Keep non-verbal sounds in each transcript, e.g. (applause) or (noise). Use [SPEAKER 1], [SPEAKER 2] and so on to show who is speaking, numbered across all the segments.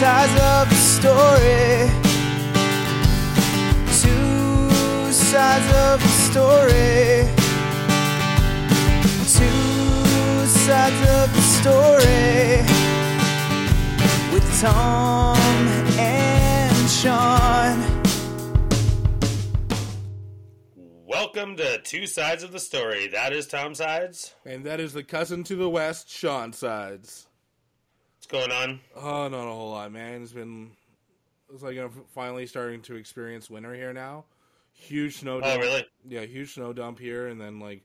[SPEAKER 1] sides of the story. Two sides of the story. Two sides of the story. With Tom and Sean.
[SPEAKER 2] Welcome to Two Sides of the Story. That is Tom Sides.
[SPEAKER 3] And that is the cousin to the west, Sean Sides.
[SPEAKER 2] Going on?
[SPEAKER 3] Oh, not a whole lot, man. It's been. It's like I'm finally starting to experience winter here now. Huge snow
[SPEAKER 2] oh,
[SPEAKER 3] Dump.
[SPEAKER 2] Oh, really?
[SPEAKER 3] Yeah, huge snow dump here, and then like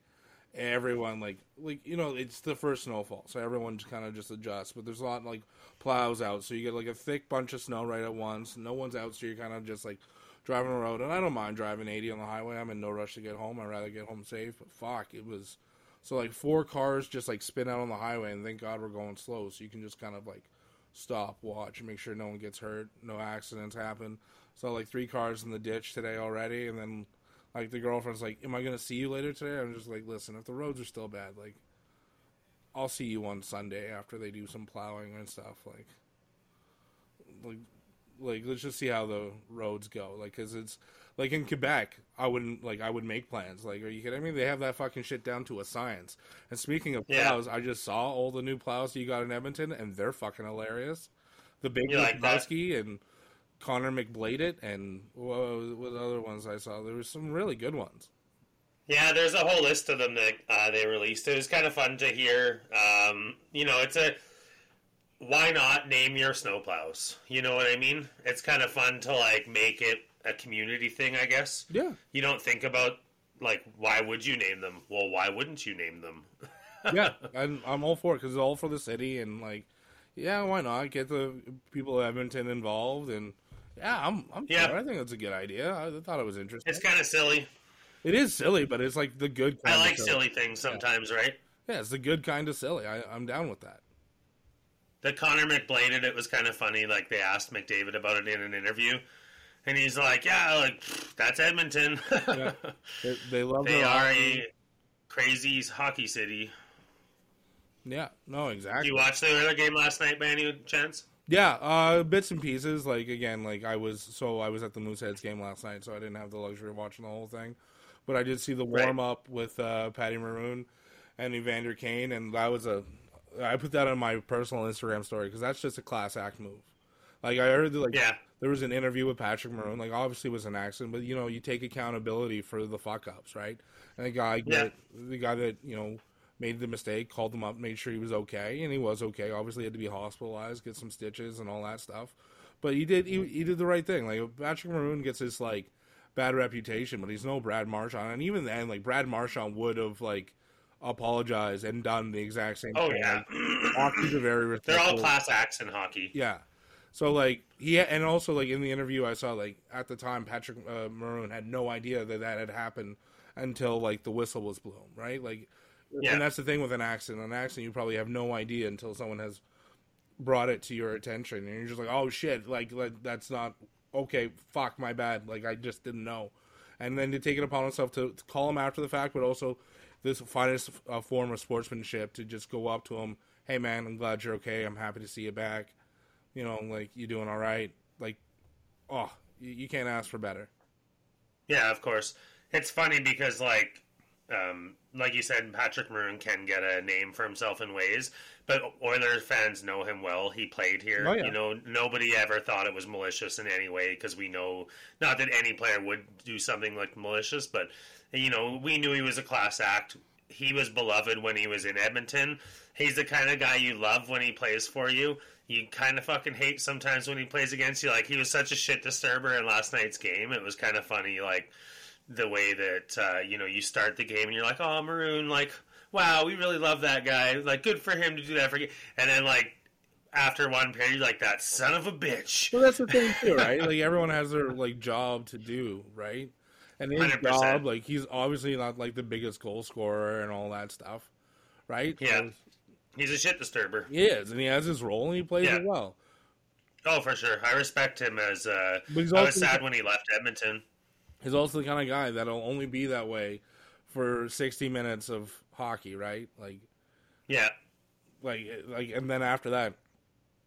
[SPEAKER 3] everyone like like you know it's the first snowfall, so everyone just kind of just adjusts. But there's a lot like plows out, so you get like a thick bunch of snow right at once. No one's out, so you're kind of just like driving the road. And I don't mind driving 80 on the highway. I'm in no rush to get home. I'd rather get home safe. But fuck, it was so like four cars just like spin out on the highway, and thank God we're going slow, so you can just kind of like stop, watch, and make sure no one gets hurt, no accidents happen. So like three cars in the ditch today already, and then like the girlfriend's like, "Am I gonna see you later today?" I'm just like, "Listen, if the roads are still bad, like I'll see you on Sunday after they do some plowing and stuff." Like, like, like let's just see how the roads go. Like, cause it's like in Quebec, I wouldn't like I would make plans. Like, are you kidding me? They have that fucking shit down to a science. And speaking of
[SPEAKER 2] Yeah.
[SPEAKER 3] plows, I just saw all the new plows you got in Edmonton, and they're fucking hilarious. The big
[SPEAKER 2] You like
[SPEAKER 3] and Connor McBladed and what, what other ones I saw? There were some really good ones.
[SPEAKER 2] Yeah, there's a whole list of them that uh, they released. It was kind of fun to hear. Um, you know, it's a why not name your snowplows? You know what I mean? It's kind of fun to like make it a community thing, I guess.
[SPEAKER 3] Yeah,
[SPEAKER 2] You don't think about like why would you name them? Well, why wouldn't you name them? (laughs)
[SPEAKER 3] yeah, I'm, I'm all for it because it's all for the city and like, yeah, why not get the people of Edmonton involved and yeah, I'm, I'm
[SPEAKER 2] Yeah.
[SPEAKER 3] it. I think that's a good idea. I thought it was interesting.
[SPEAKER 2] It's kind of silly.
[SPEAKER 3] It is silly, but it's like the good. kind
[SPEAKER 2] I
[SPEAKER 3] of
[SPEAKER 2] like silly things sometimes, right?
[SPEAKER 3] Yeah, it's the good kind of silly. I, I'm down with that.
[SPEAKER 2] the Connor McBladed it was kind of funny. Like they asked McDavid about it in an interview, and he's like, "Yeah, like that's Edmonton. (laughs)
[SPEAKER 3] Yeah. They, they love
[SPEAKER 2] they are
[SPEAKER 3] hockey.
[SPEAKER 2] a crazy hockey city."
[SPEAKER 3] Yeah, no,
[SPEAKER 2] Did
[SPEAKER 3] exactly.
[SPEAKER 2] you watch the other game last night by any chance?
[SPEAKER 3] Yeah, uh, bits and pieces. Like again, like I was so I was at the Mooseheads game last night, so I didn't have the luxury of watching the whole thing. But I did see the warm up with uh, Patty Maroon and Evander Kane, and that was a. I put that on my personal Instagram story because that's just a class act move. Like I heard, that, like
[SPEAKER 2] Yeah,
[SPEAKER 3] there was an interview with Patrick Maroon. Like obviously it was an accident, but you know you take accountability for the fuck ups, right? And the guy,
[SPEAKER 2] Yeah.
[SPEAKER 3] the guy that you know made the mistake, called him up, made sure he was okay, and he was okay. Obviously, he had to be hospitalized, get some stitches and all that stuff. But he did, he, he did the right thing. Like Patrick Maroon gets this like bad reputation, but he's no Brad Marchand, and even then, like Brad Marchand would have like apologized and done the exact same
[SPEAKER 2] oh
[SPEAKER 3] thing.
[SPEAKER 2] yeah,
[SPEAKER 3] Like, hockey's a very respectful.
[SPEAKER 2] they're all class acts in hockey.
[SPEAKER 3] yeah. So like he and also like in the interview I saw like at the time Patrick uh, Maroon had no idea that that had happened until like the whistle was blown, right? Like,
[SPEAKER 2] Yeah.
[SPEAKER 3] and that's the thing with an accident. An accident you probably have no idea until someone has brought it to your attention, and you're just like, oh shit, like, like that's not okay. Fuck, my bad. Like I just didn't know. And then to take it upon himself to, to call him after the fact, but also this finest uh, form of sportsmanship to just go up to him, hey man, I'm glad you're okay. I'm happy to see you back you know, like you doing all right. Like, oh, you, you can't ask for better.
[SPEAKER 2] Yeah, of course. It's funny because like um, like you said, Patrick Maroon can get a name for himself in ways, but Oilers fans know him well. He played here.
[SPEAKER 3] Oh, yeah.
[SPEAKER 2] You know, nobody ever thought it was malicious in any way because we know not that any player would do something like malicious, but you know, we knew he was a class act. He was beloved when he was in Edmonton. He's the kind of guy you love when he plays for you. You kind of fucking hate sometimes when he plays against you. Like he was such a shit disturber in last night's game. It was kind of funny, like the way that uh, you know you start the game and you're like, oh Maroon, like wow, we really love that guy. Like good for him to do that for you. And then like after one period, you're like that son of a bitch.
[SPEAKER 3] Well, that's the thing too, right? (laughs) Like everyone has their like job to do, right? And his
[SPEAKER 2] 100%.
[SPEAKER 3] job, like he's obviously not like the biggest goal scorer and all that stuff, right?
[SPEAKER 2] Yeah.
[SPEAKER 3] So,
[SPEAKER 2] He's a shit disturber.
[SPEAKER 3] he is, and he has his role, and he plays
[SPEAKER 2] Yeah.
[SPEAKER 3] it well.
[SPEAKER 2] Oh, for sure. I respect him as. Uh, I was sad when he left Edmonton.
[SPEAKER 3] He's also the kind of guy that'll only be that way for sixty minutes of hockey, right? Like,
[SPEAKER 2] Yeah,
[SPEAKER 3] like, like, and then after that,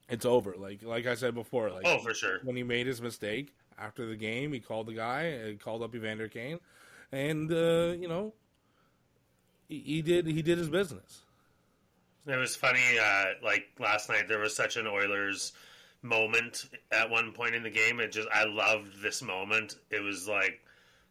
[SPEAKER 3] it's over. Like like I said before, like
[SPEAKER 2] Oh, for sure.
[SPEAKER 3] when he made his mistake after the game, he called the guy, he called up Evander Kane, and uh, you know, he, he did he did his business.
[SPEAKER 2] It was funny. Uh, like last night, there was such an Oilers moment at one point in the game. It just I loved this moment. It was like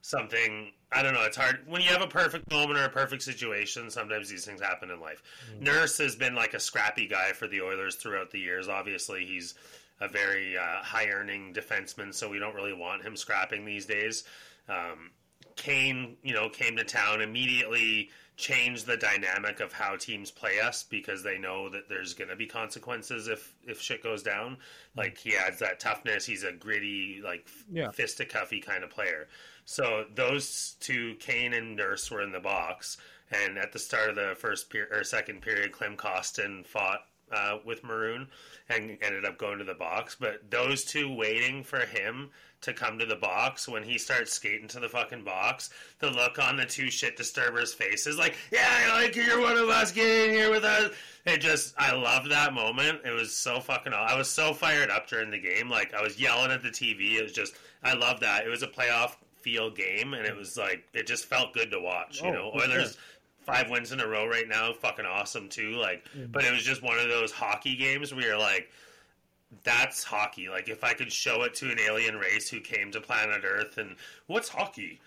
[SPEAKER 2] something I don't know. It's hard when you have a perfect moment or a perfect situation. Sometimes these things happen in life. Nurse has been like a scrappy guy for the Oilers throughout the years. Obviously, he's a very uh, high earning defenseman, so we don't really want him scrapping these days. Um, Kane, you know, came to town immediately changed the dynamic of how teams play us because they know that there's going to be consequences if if shit goes down. Like he adds that toughness. He's a gritty, like
[SPEAKER 3] Yeah.
[SPEAKER 2] fisticuffy kind of player. So those two, Kane and Nurse, were in the box, and at the start of the first per- or second period, Klim Kostin fought uh, with Maroon and ended up going to the box. But those two waiting for him to come to the box when he starts skating to the fucking box, the look on the two shit disturbers' faces, like, yeah, I like you're one of us, get in here with us. It just, I love that moment. It was so fucking. I was so fired up during the game. Like I was yelling at the TV. It was just, I love that. It was a playoff feel game, and it was like, it just felt good to watch. You
[SPEAKER 3] Oh,
[SPEAKER 2] know, Oilers
[SPEAKER 3] sure.
[SPEAKER 2] five wins in a row right now, fucking awesome too. Like, mm. but it was just one of those hockey games where you're like, that's hockey. Like, if I could show it to an alien race who came to planet Earth and what's hockey,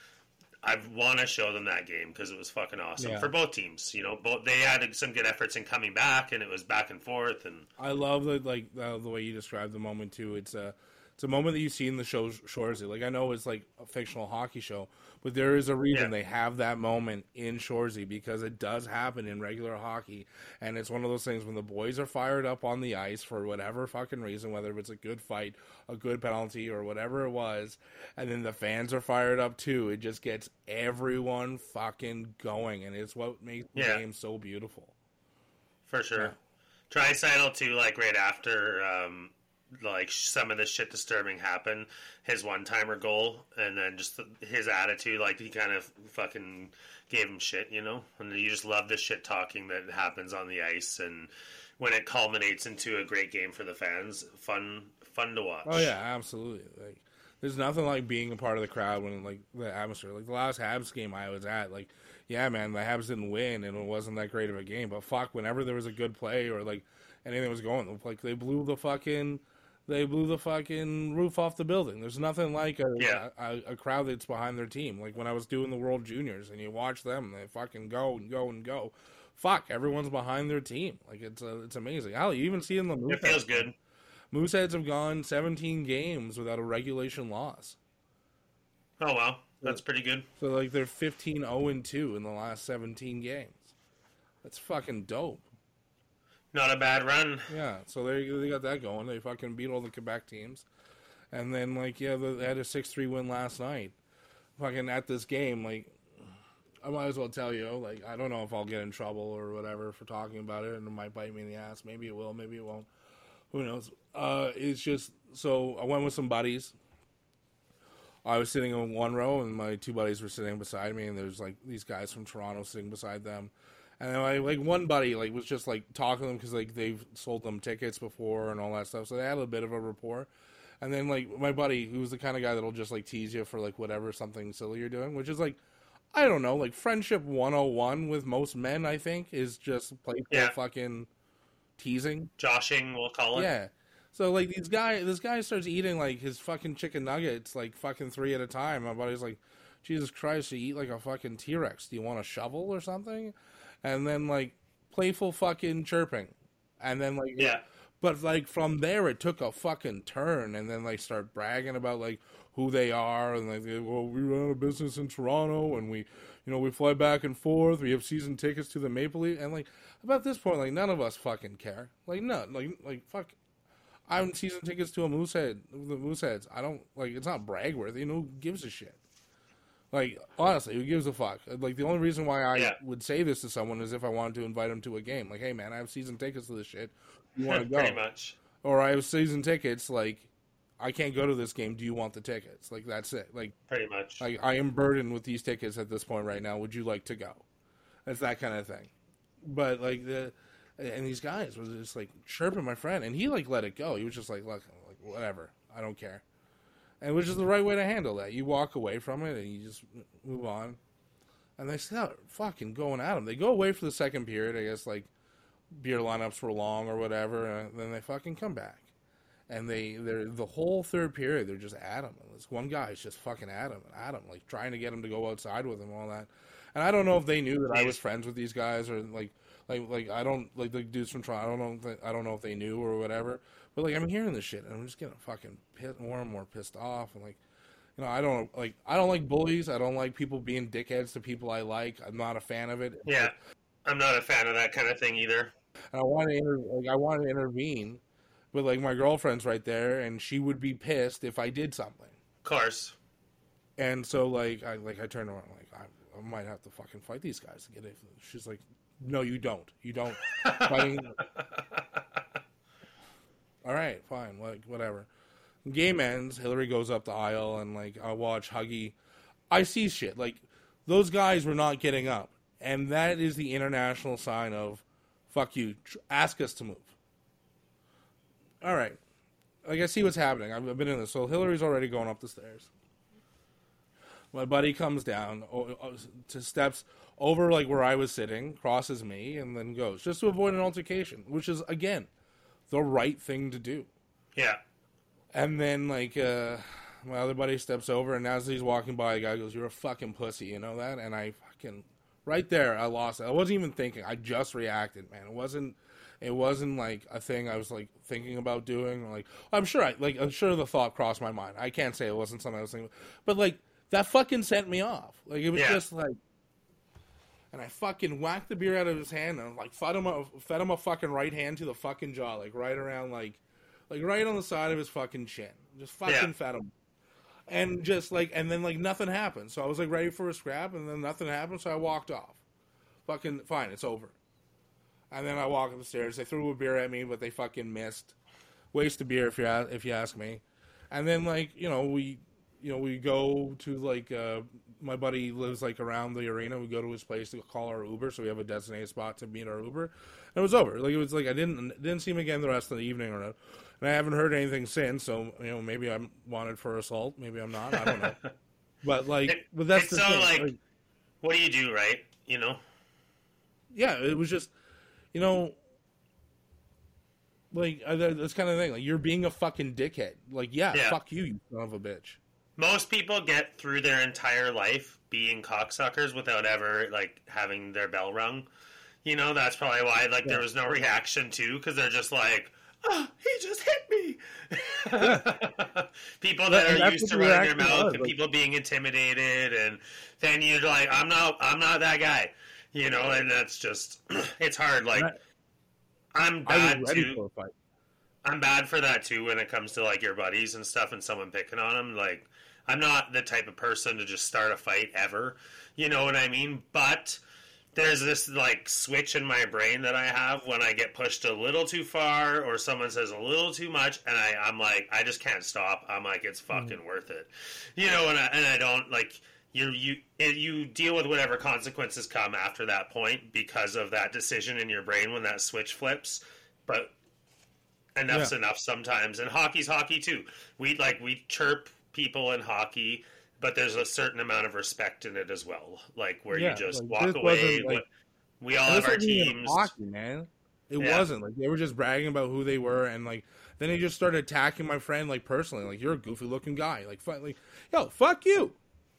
[SPEAKER 2] I want to show them that game because it was fucking awesome
[SPEAKER 3] Yeah.
[SPEAKER 2] for both teams. You know, both they had some good efforts in coming back, and it was back and forth. And
[SPEAKER 3] I love the like uh, the way you described the moment too. It's a it's a moment that you see in the show Shoresy. Like I know it's like a fictional hockey show, but there is a reason
[SPEAKER 2] Yeah.
[SPEAKER 3] they have that moment in Shoresy because it does happen in regular hockey, and it's one of those things when the boys are fired up on the ice for whatever fucking reason, whether it's a good fight, a good penalty, or whatever it was, and then the fans are fired up too. It just gets everyone fucking going, and it's what makes the game so beautiful.
[SPEAKER 2] for sure,
[SPEAKER 3] Yeah.
[SPEAKER 2] Draisaitl too. Like right after, um, like some of the shit disturbing happened, his one timer goal, and then just the, his attitude. Like he kind of fucking gave him shit, you know. And you just love the shit talking that happens on the ice, and when it culminates into a great game for the fans, fun, fun to watch.
[SPEAKER 3] Oh yeah, absolutely. Like, there's nothing like being a part of the crowd when like the atmosphere. Like the last Habs game I was at, like, yeah, man, the Habs didn't win and it wasn't that great of a game. But fuck, whenever there was a good play or like anything was going, like they blew the fucking, they blew the fucking roof off the building. There's nothing like a
[SPEAKER 2] Yeah.
[SPEAKER 3] a, a crowd that's behind their team. Like when I was doing the World Juniors and you watch them, they fucking go and go and go. Fuck, everyone's behind their team. Like it's uh, it's amazing. Hell, you even see in the movie.
[SPEAKER 2] It feels good.
[SPEAKER 3] Mooseheads have gone 17 games without a regulation loss.
[SPEAKER 2] Oh well, that's pretty good.
[SPEAKER 3] So like they're 15 0 and 2 in the last 17 games. That's fucking dope.
[SPEAKER 2] Not a bad run.
[SPEAKER 3] Yeah, so they they got that going. They fucking beat all the Quebec teams. And then like yeah, they had a 6-3 win last night. Fucking at this game like I might as well tell you, like I don't know if I'll get in trouble or whatever for talking about it and it might bite me in the ass. Maybe it will, maybe it won't. Who knows? Uh it's just so I went with some buddies. I was sitting in one row, and my two buddies were sitting beside me, and there's like these guys from Toronto sitting beside them, and then like, like one buddy like was just like talking to them because like they've sold them tickets before and all that stuff, so they had a bit of a rapport. And then like my buddy, who's the kind of guy that'll just like tease you for like whatever something silly you're doing, which is like I don't know, like friendship 101 with most men, I think, is just playful
[SPEAKER 2] Yeah.
[SPEAKER 3] fucking teasing.
[SPEAKER 2] Joshing, we'll call it.
[SPEAKER 3] Yeah. So like these guy, this guy starts eating like his fucking chicken nuggets, like fucking three at a time. My buddy's like, Jesus Christ, you eat like a fucking T Rex. Do you want a shovel or something? And then like playful fucking chirping, and then like
[SPEAKER 2] Yeah.
[SPEAKER 3] But like from there, it took a fucking turn, and then they start bragging about like who they are, and like, well, we run a business in Toronto, and we, you know, we fly back and forth. We have season tickets to the Maple Leaf, and like about this point, like none of us fucking care. Like no, like like fuck. I'm season tickets to a Moosehead, the Mooseheads. I don't like. It's not brag worthy. You know, who gives a shit? Like honestly, who gives a fuck? Like the only reason why I
[SPEAKER 2] Yeah.
[SPEAKER 3] would say this to someone is if I wanted to invite them to a game. Like, hey man, I have season tickets to this shit. You want to (laughs) go?
[SPEAKER 2] Pretty much.
[SPEAKER 3] or I have season tickets. Like, I can't go to this game. Do you want the tickets? Like, that's it. Like,
[SPEAKER 2] Pretty much.
[SPEAKER 3] like I am burdened with these tickets at this point right now. Would you like to go? It's that kind of thing. But like the, and these guys was just like chirping my friend, and he like let it go. He was just like, look, like whatever, I don't care, and which is the right way to handle that. You walk away from it and you just move on. And they start fucking going at them. They go away for the second period. I guess like beer lineups were long or whatever, and then they fucking come back. And they, they're the whole third period, they're just at him. And this one guy is just fucking at him and at him, like trying to get him to go outside with him, all that. And I don't know if they knew that I was friends with these guys or like, like, like I don't like the dudes from Toronto. I don't know. I don't know if they knew or whatever. But like I'm hearing this shit, and I'm just getting fucking pissed, more and more pissed off, and like, you know, I don't like I don't like bullies. I don't like people being dickheads to people I like. I'm not a fan of it.
[SPEAKER 2] Yeah, I'm not a fan of that kind of thing either.
[SPEAKER 3] And I want to inter- like I want to intervene, but like my girlfriend's right there, and she would be pissed if I did something.
[SPEAKER 2] Of course.
[SPEAKER 3] And so like I like I turned around like I, I might have to fucking fight these guys to get it. She's like, no, you don't. You don't. (laughs) Fighting. All right, fine, like whatever. Game ends. Hillary goes up the aisle, and like I watch Huggy. I see shit like those guys were not getting up, and that is the international sign of fuck you. Tr- Ask us to move. All right, like I see what's happening. I've, been in this. So Hillary's already going up the stairs. My buddy comes down to steps over like where I was sitting, crosses me, and then goes just to avoid an altercation, which is again the right thing to do.
[SPEAKER 2] Yeah.
[SPEAKER 3] And then like uh my other buddy steps over and as he's walking by the guy goes, You're a fucking pussy, you know that? And I fucking right there I lost it. I wasn't even thinking. I just reacted, man. It wasn't it wasn't like a thing I was like thinking about doing. Like I'm sure I like I'm sure the thought crossed my mind. I can't say it wasn't something I was thinking but like that fucking sent me off. Like it was
[SPEAKER 2] Yeah.
[SPEAKER 3] just like and I fucking whacked the beer out of his hand and like fed him a fed him a fucking right hand to the fucking jaw, like right around like like right on the side of his fucking chin. Just fucking
[SPEAKER 2] Yeah.
[SPEAKER 3] fed him. And just like and then like nothing happened. So I was like ready for a scrap and then nothing happened, so I walked off. Fucking fine, it's over. And then I walk up the stairs. They threw a beer at me, but they fucking missed. Waste of beer if you if you ask me. And then like you know we you know we go to like uh, my buddy lives like around the arena. We go to his place to call our Uber, so we have a designated spot to meet our Uber. And it was over. Like it was like I didn't didn't see him again the rest of the evening or not. And I haven't heard anything since. So you know maybe I'm wanted for assault. Maybe I'm not. I don't know. (laughs) but like,
[SPEAKER 2] It-
[SPEAKER 3] but that's
[SPEAKER 2] it's
[SPEAKER 3] the
[SPEAKER 2] so,
[SPEAKER 3] thing.
[SPEAKER 2] like- What do you do, right? You know?
[SPEAKER 3] yeah, it was just, you know, like that's kind of thing. Like you're being a fucking dickhead. Like yeah,
[SPEAKER 2] Yeah.
[SPEAKER 3] fuck you, you son of a bitch.
[SPEAKER 2] Most people get through their entire life being cocksuckers without ever like having their bell rung. You know, that's probably why like there was no reaction to because they're just like, "Oh, he just hit me." (laughs) people that are used to running their mouth
[SPEAKER 3] was,
[SPEAKER 2] and
[SPEAKER 3] like-
[SPEAKER 2] people being intimidated, and then you're like, "I'm not, I'm not that guy," you know, and that's just (clears throat) it's hard. Like, I'm bad too.
[SPEAKER 3] for a fight.
[SPEAKER 2] I'm bad for that too when it comes to like your buddies and stuff and someone picking on them. Like, I'm not the type of person to just start a fight ever. You know what I mean? But there's this like switch in my brain that I have when I get pushed a little too far or someone says a little too much, and I, I'm like, I just can't stop. I'm like, it's hmm. fucking worth it. You know, and I, and I don't like. You you it- you deal with whatever consequences come after that point because of that decision in your brain when that switch flips. But enough's
[SPEAKER 3] Yeah.
[SPEAKER 2] enough sometimes and hockey's hockey too we like we chirp people in hockey but there's a certain amount of respect in it as well like where
[SPEAKER 3] Yeah,
[SPEAKER 2] you just
[SPEAKER 3] like,
[SPEAKER 2] walk away
[SPEAKER 3] like-
[SPEAKER 2] we all have our teams
[SPEAKER 3] Hockey, man. It
[SPEAKER 2] Yeah.
[SPEAKER 3] wasn't like they were just bragging about who they were, and like then they just started attacking my friend like personally. Like you're a goofy looking guy. Like fuck, like yo, fuck you.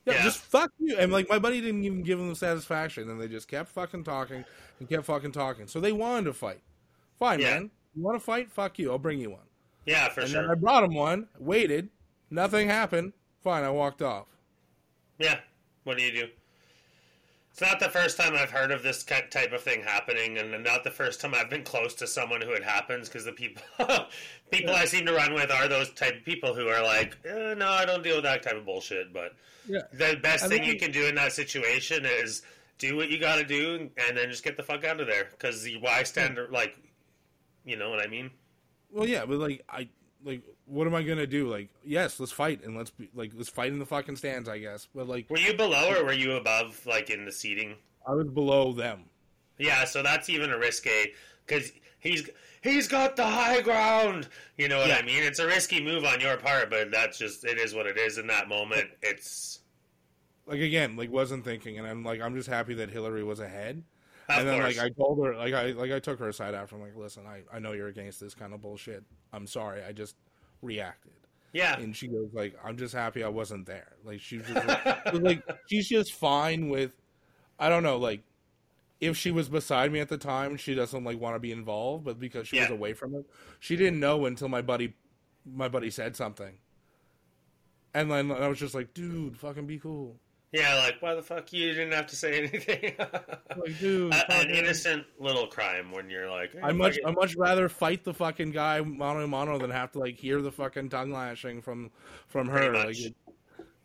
[SPEAKER 3] Yeah,
[SPEAKER 2] Yeah.
[SPEAKER 3] just fuck you. And like my buddy didn't even give them the satisfaction, and they just kept fucking talking and kept fucking talking. So they wanted to fight. Fine,
[SPEAKER 2] Yeah.
[SPEAKER 3] man. You want to fight? Fuck you. I'll bring you one.
[SPEAKER 2] yeah for
[SPEAKER 3] and
[SPEAKER 2] sure
[SPEAKER 3] then I brought him one. Waited. Nothing happened. Fine. I walked off.
[SPEAKER 2] yeah what do you do it's not the first time I've heard of this type of thing happening, and not the first time I've been close to someone who it happens. Because the people, (laughs) people I seem to run with are those type of people who are like, eh, "No, I don't deal with that type of bullshit." But
[SPEAKER 3] Yeah.
[SPEAKER 2] the best
[SPEAKER 3] I
[SPEAKER 2] thing
[SPEAKER 3] mean-
[SPEAKER 2] you can do in that situation is do what you got to do, and then just get the fuck out of there. Because the bystander, like, you know what I mean?
[SPEAKER 3] Well, yeah, but like I like what am I gonna do? Like, yes, let's fight and let's be like let's fight in the fucking stands, I guess. But like
[SPEAKER 2] Were you below or were you above, like in the seating?
[SPEAKER 3] I was below them.
[SPEAKER 2] Yeah, so that's even a risque because he's he's got the high ground. You know what
[SPEAKER 3] Yeah.
[SPEAKER 2] I mean? It's a risky move on your part, but that's just it is what it is in that moment. It's
[SPEAKER 3] like again, like wasn't thinking, and I'm like, I'm just happy that Hillary was ahead. And then
[SPEAKER 2] course.
[SPEAKER 3] like I told her, like I like I took her aside after. I'm like, listen, I I know you're against this kind of bullshit. I'm sorry, I just reacted.
[SPEAKER 2] yeah,
[SPEAKER 3] And she goes like, I'm just happy I wasn't there. Like she was just like, (laughs) like she's just fine with, I don't know, like if she was beside me at the time, she doesn't like want to be involved, but because she was away from it, she didn't know until my buddy, my buddy said something. And then I was just like, dude, fucking be cool.
[SPEAKER 2] Yeah. Like why the fuck you didn't have to say (laughs) anything?
[SPEAKER 3] Like, dude,
[SPEAKER 2] A- an innocent little crime when you're like,
[SPEAKER 3] I
[SPEAKER 2] "Hey,
[SPEAKER 3] much I much rather fight the fucking guy mano a mano than have to like hear the fucking tongue lashing from from her. Like, it-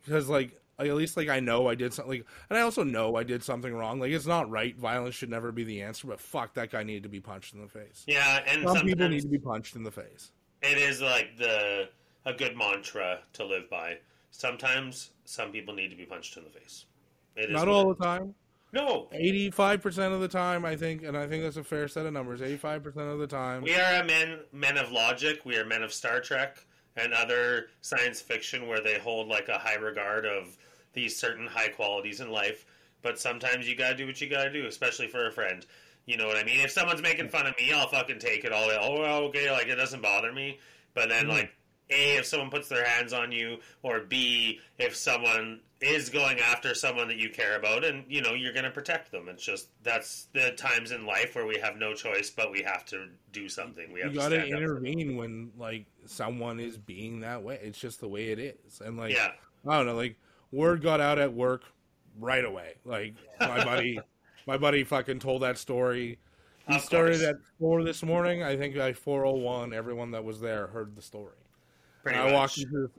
[SPEAKER 3] because like at least like I know I did something, like, and I also know I did something wrong. Like it's not right. Violence should never be the answer. But fuck, that guy needed to be punched in the face.
[SPEAKER 2] yeah, and
[SPEAKER 3] Some people need to be punched in the face.
[SPEAKER 2] it is like the a good mantra to live by. Sometimes some people need to be punched in the face. It is
[SPEAKER 3] Not all the time.
[SPEAKER 2] No,
[SPEAKER 3] Eighty five percent of the time, I think, and I think that's a fair set of numbers. Eighty five percent of the time.
[SPEAKER 2] we are men men of logic. We are men of Star Trek and other science fiction where they hold like a high regard of these certain high qualities in life. But sometimes you gotta do what you gotta do, especially for a friend. You know what I mean? If someone's making fun of me, I'll fucking take it all. Oh, okay, like it doesn't bother me. But then,
[SPEAKER 3] Mhm.
[SPEAKER 2] like, a, if someone puts their hands on you, or B, if someone is going after someone that you care about, and you know you're going to protect them. It's just that's the times in life where we have no choice, but we have to do something. We have
[SPEAKER 3] you
[SPEAKER 2] to
[SPEAKER 3] gotta
[SPEAKER 2] stand up
[SPEAKER 3] intervene when like someone is being that way. It's just the way it is, and like
[SPEAKER 2] Yeah,
[SPEAKER 3] I don't know, like word got out at work right away. Like my buddy, (laughs) my buddy fucking told that story. He started at four this morning. I think by four oh one, everyone that was there heard the story.
[SPEAKER 2] Pretty
[SPEAKER 3] I
[SPEAKER 2] much.
[SPEAKER 3] walked into,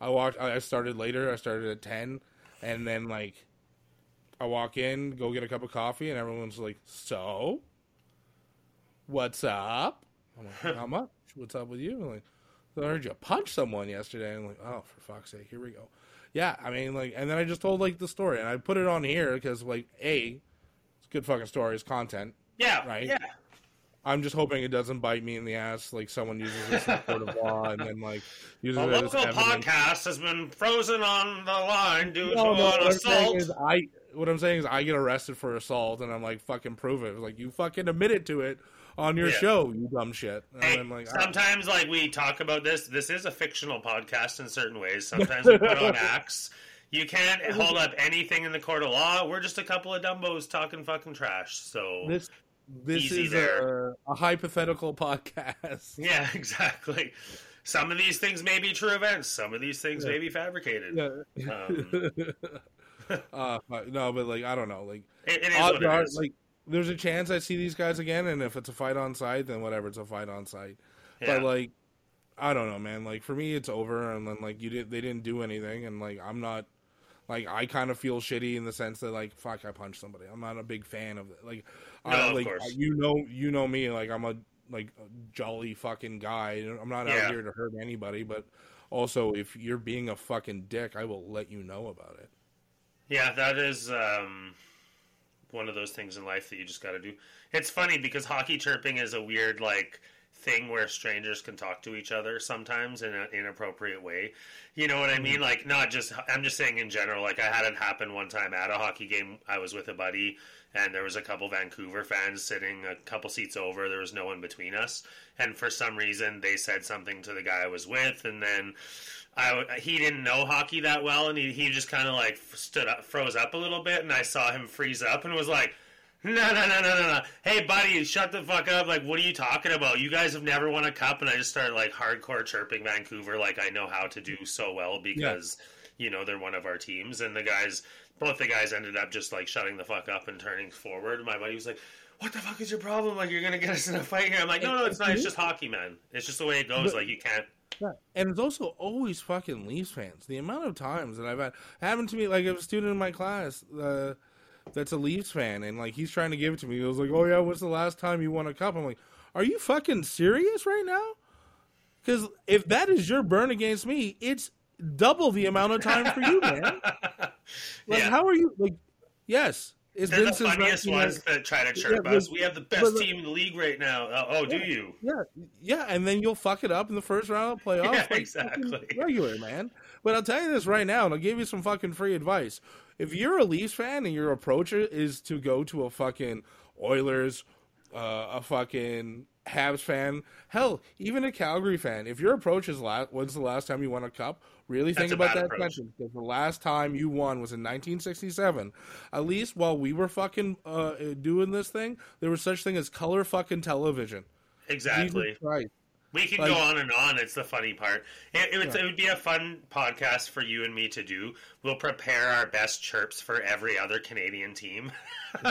[SPEAKER 3] I walked. I started later. I started at ten, and then like, I walk in, go get a cup of coffee, and everyone's like, "So, what's up?" I'm like, "How (laughs) much? What's up with you?" I'm like, I heard you punch someone yesterday." I'm like, "Oh, for fuck's sake, here we go." Yeah, I mean, like, and then I just told like the story, and I put it on here because like, a, it's good fucking story, it's content.
[SPEAKER 2] yeah,
[SPEAKER 3] right?
[SPEAKER 2] Yeah,
[SPEAKER 3] I'm just hoping it doesn't bite me in the ass, like someone uses this in court of law, and then like uses
[SPEAKER 2] a
[SPEAKER 3] it as
[SPEAKER 2] local
[SPEAKER 3] evidence.
[SPEAKER 2] podcast has been frozen on the line due
[SPEAKER 3] No, no,
[SPEAKER 2] to
[SPEAKER 3] what
[SPEAKER 2] an
[SPEAKER 3] I'm saying
[SPEAKER 2] assault.
[SPEAKER 3] is I what I'm saying is I get arrested for assault and I'm like fucking prove it. Like you fucking admitted to it on your
[SPEAKER 2] Yeah.
[SPEAKER 3] show, you dumb shit. And
[SPEAKER 2] Hey,
[SPEAKER 3] I'm like, ah.
[SPEAKER 2] sometimes like we talk about this. This is a fictional podcast in certain ways. Sometimes we put on (laughs) acts. You can't hold up anything in the court of law. We're just a couple of dumbos talking fucking trash. So
[SPEAKER 3] this this
[SPEAKER 2] Easy
[SPEAKER 3] is a, a hypothetical (laughs) podcast.
[SPEAKER 2] yeah, (laughs) exactly. Some of these things may be true events. Some of these things
[SPEAKER 3] Yeah.
[SPEAKER 2] may be fabricated.
[SPEAKER 3] Yeah.
[SPEAKER 2] Um, (laughs)
[SPEAKER 3] uh, no, but like I don't know, like
[SPEAKER 2] It, it is
[SPEAKER 3] odds
[SPEAKER 2] what it
[SPEAKER 3] are, like there's a chance I see these guys again, and if it's a fight on site, then whatever, it's a fight on site.
[SPEAKER 2] yeah.
[SPEAKER 3] But like, I don't know, man. Like for me, it's over, and then like you did, they didn't do anything, and like I'm not, like I kind of feel shitty in the sense that like fuck, I punched somebody. I'm not a big fan of it. Like,
[SPEAKER 2] No,
[SPEAKER 3] I,
[SPEAKER 2] of
[SPEAKER 3] like
[SPEAKER 2] course.
[SPEAKER 3] you know, you know me. Like I'm a like a jolly fucking guy. I'm not
[SPEAKER 2] Yeah.
[SPEAKER 3] out here to hurt anybody, but also if you're being a fucking dick, I will let you know about it.
[SPEAKER 2] Yeah, that is um, one of those things in life that you just got to do. It's funny because hockey chirping is a weird like thing where strangers can talk to each other sometimes in an inappropriate way. You know what I mean? Like not just I'm just saying in general. Like I had it happen one time at a hockey game. I was with a buddy and there was a couple Vancouver fans sitting a couple seats over. There was no one between us, and for some reason they said something to the guy I was with, and then I he didn't know hockey that well, and he he just kind of like stood up, froze up a little bit, and I saw him freeze up and was like. No, no, no, no, no, no. Hey, buddy, shut the fuck up. Like, what are you talking about? You guys have never won a cup. And I just started, like, hardcore chirping Vancouver like I know how to do so well because, you know, they're one of our teams. And the guys, both the guys ended up just, like, shutting the fuck up and turning forward. My buddy was like, what the fuck is your problem? Like, you're going to get us in a fight here. I'm like, no, no, it's not. It's just hockey, man. It's just the way it goes. Like, you can't.
[SPEAKER 3] Yeah. And it's also always fucking Leafs fans. The amount of times that I've had happened to me, like a student in my class uh, that's a Leafs fan, and like he's trying to give it to me. He was like, "Oh yeah, when's the last time you won a cup?" I'm like, "Are you fucking serious right now?" Because if that is your burn against me, it's double the amount of time for you, (laughs) man. Like,
[SPEAKER 2] yeah.
[SPEAKER 3] how are you? Like, yes, It's
[SPEAKER 2] They're
[SPEAKER 3] been
[SPEAKER 2] the funniest
[SPEAKER 3] 1990
[SPEAKER 2] ones that try to chirp
[SPEAKER 3] Yeah, but-
[SPEAKER 2] us. We have the best
[SPEAKER 3] but-
[SPEAKER 2] team in the league right now. Uh, oh, do you?
[SPEAKER 3] Yeah, yeah, and then you'll fuck it up in the first round of (laughs) playoffs.
[SPEAKER 2] Yeah,
[SPEAKER 3] like
[SPEAKER 2] exactly.
[SPEAKER 3] Regular man. But I'll tell you this right now, and I'll give you some fucking free advice. If you're a Leafs fan and your approach is to go to a fucking Oilers, uh, a fucking Habs fan, hell, even a Calgary fan, if your approach is last, when's the last time you won a cup? Really think
[SPEAKER 2] That's
[SPEAKER 3] about that
[SPEAKER 2] approach.
[SPEAKER 3] sentence because the last time you won was in 1967. At least while we were fucking uh, doing this thing, there was such thing as color fucking television.
[SPEAKER 2] Exactly.
[SPEAKER 3] Jesus Christ.
[SPEAKER 2] We can
[SPEAKER 3] Like-
[SPEAKER 2] go on and on. It's the funny part. It, it, would,
[SPEAKER 3] Yeah.
[SPEAKER 2] it would be a fun podcast for you and me to do. We'll prepare our best chirps for every other Canadian team. (laughs)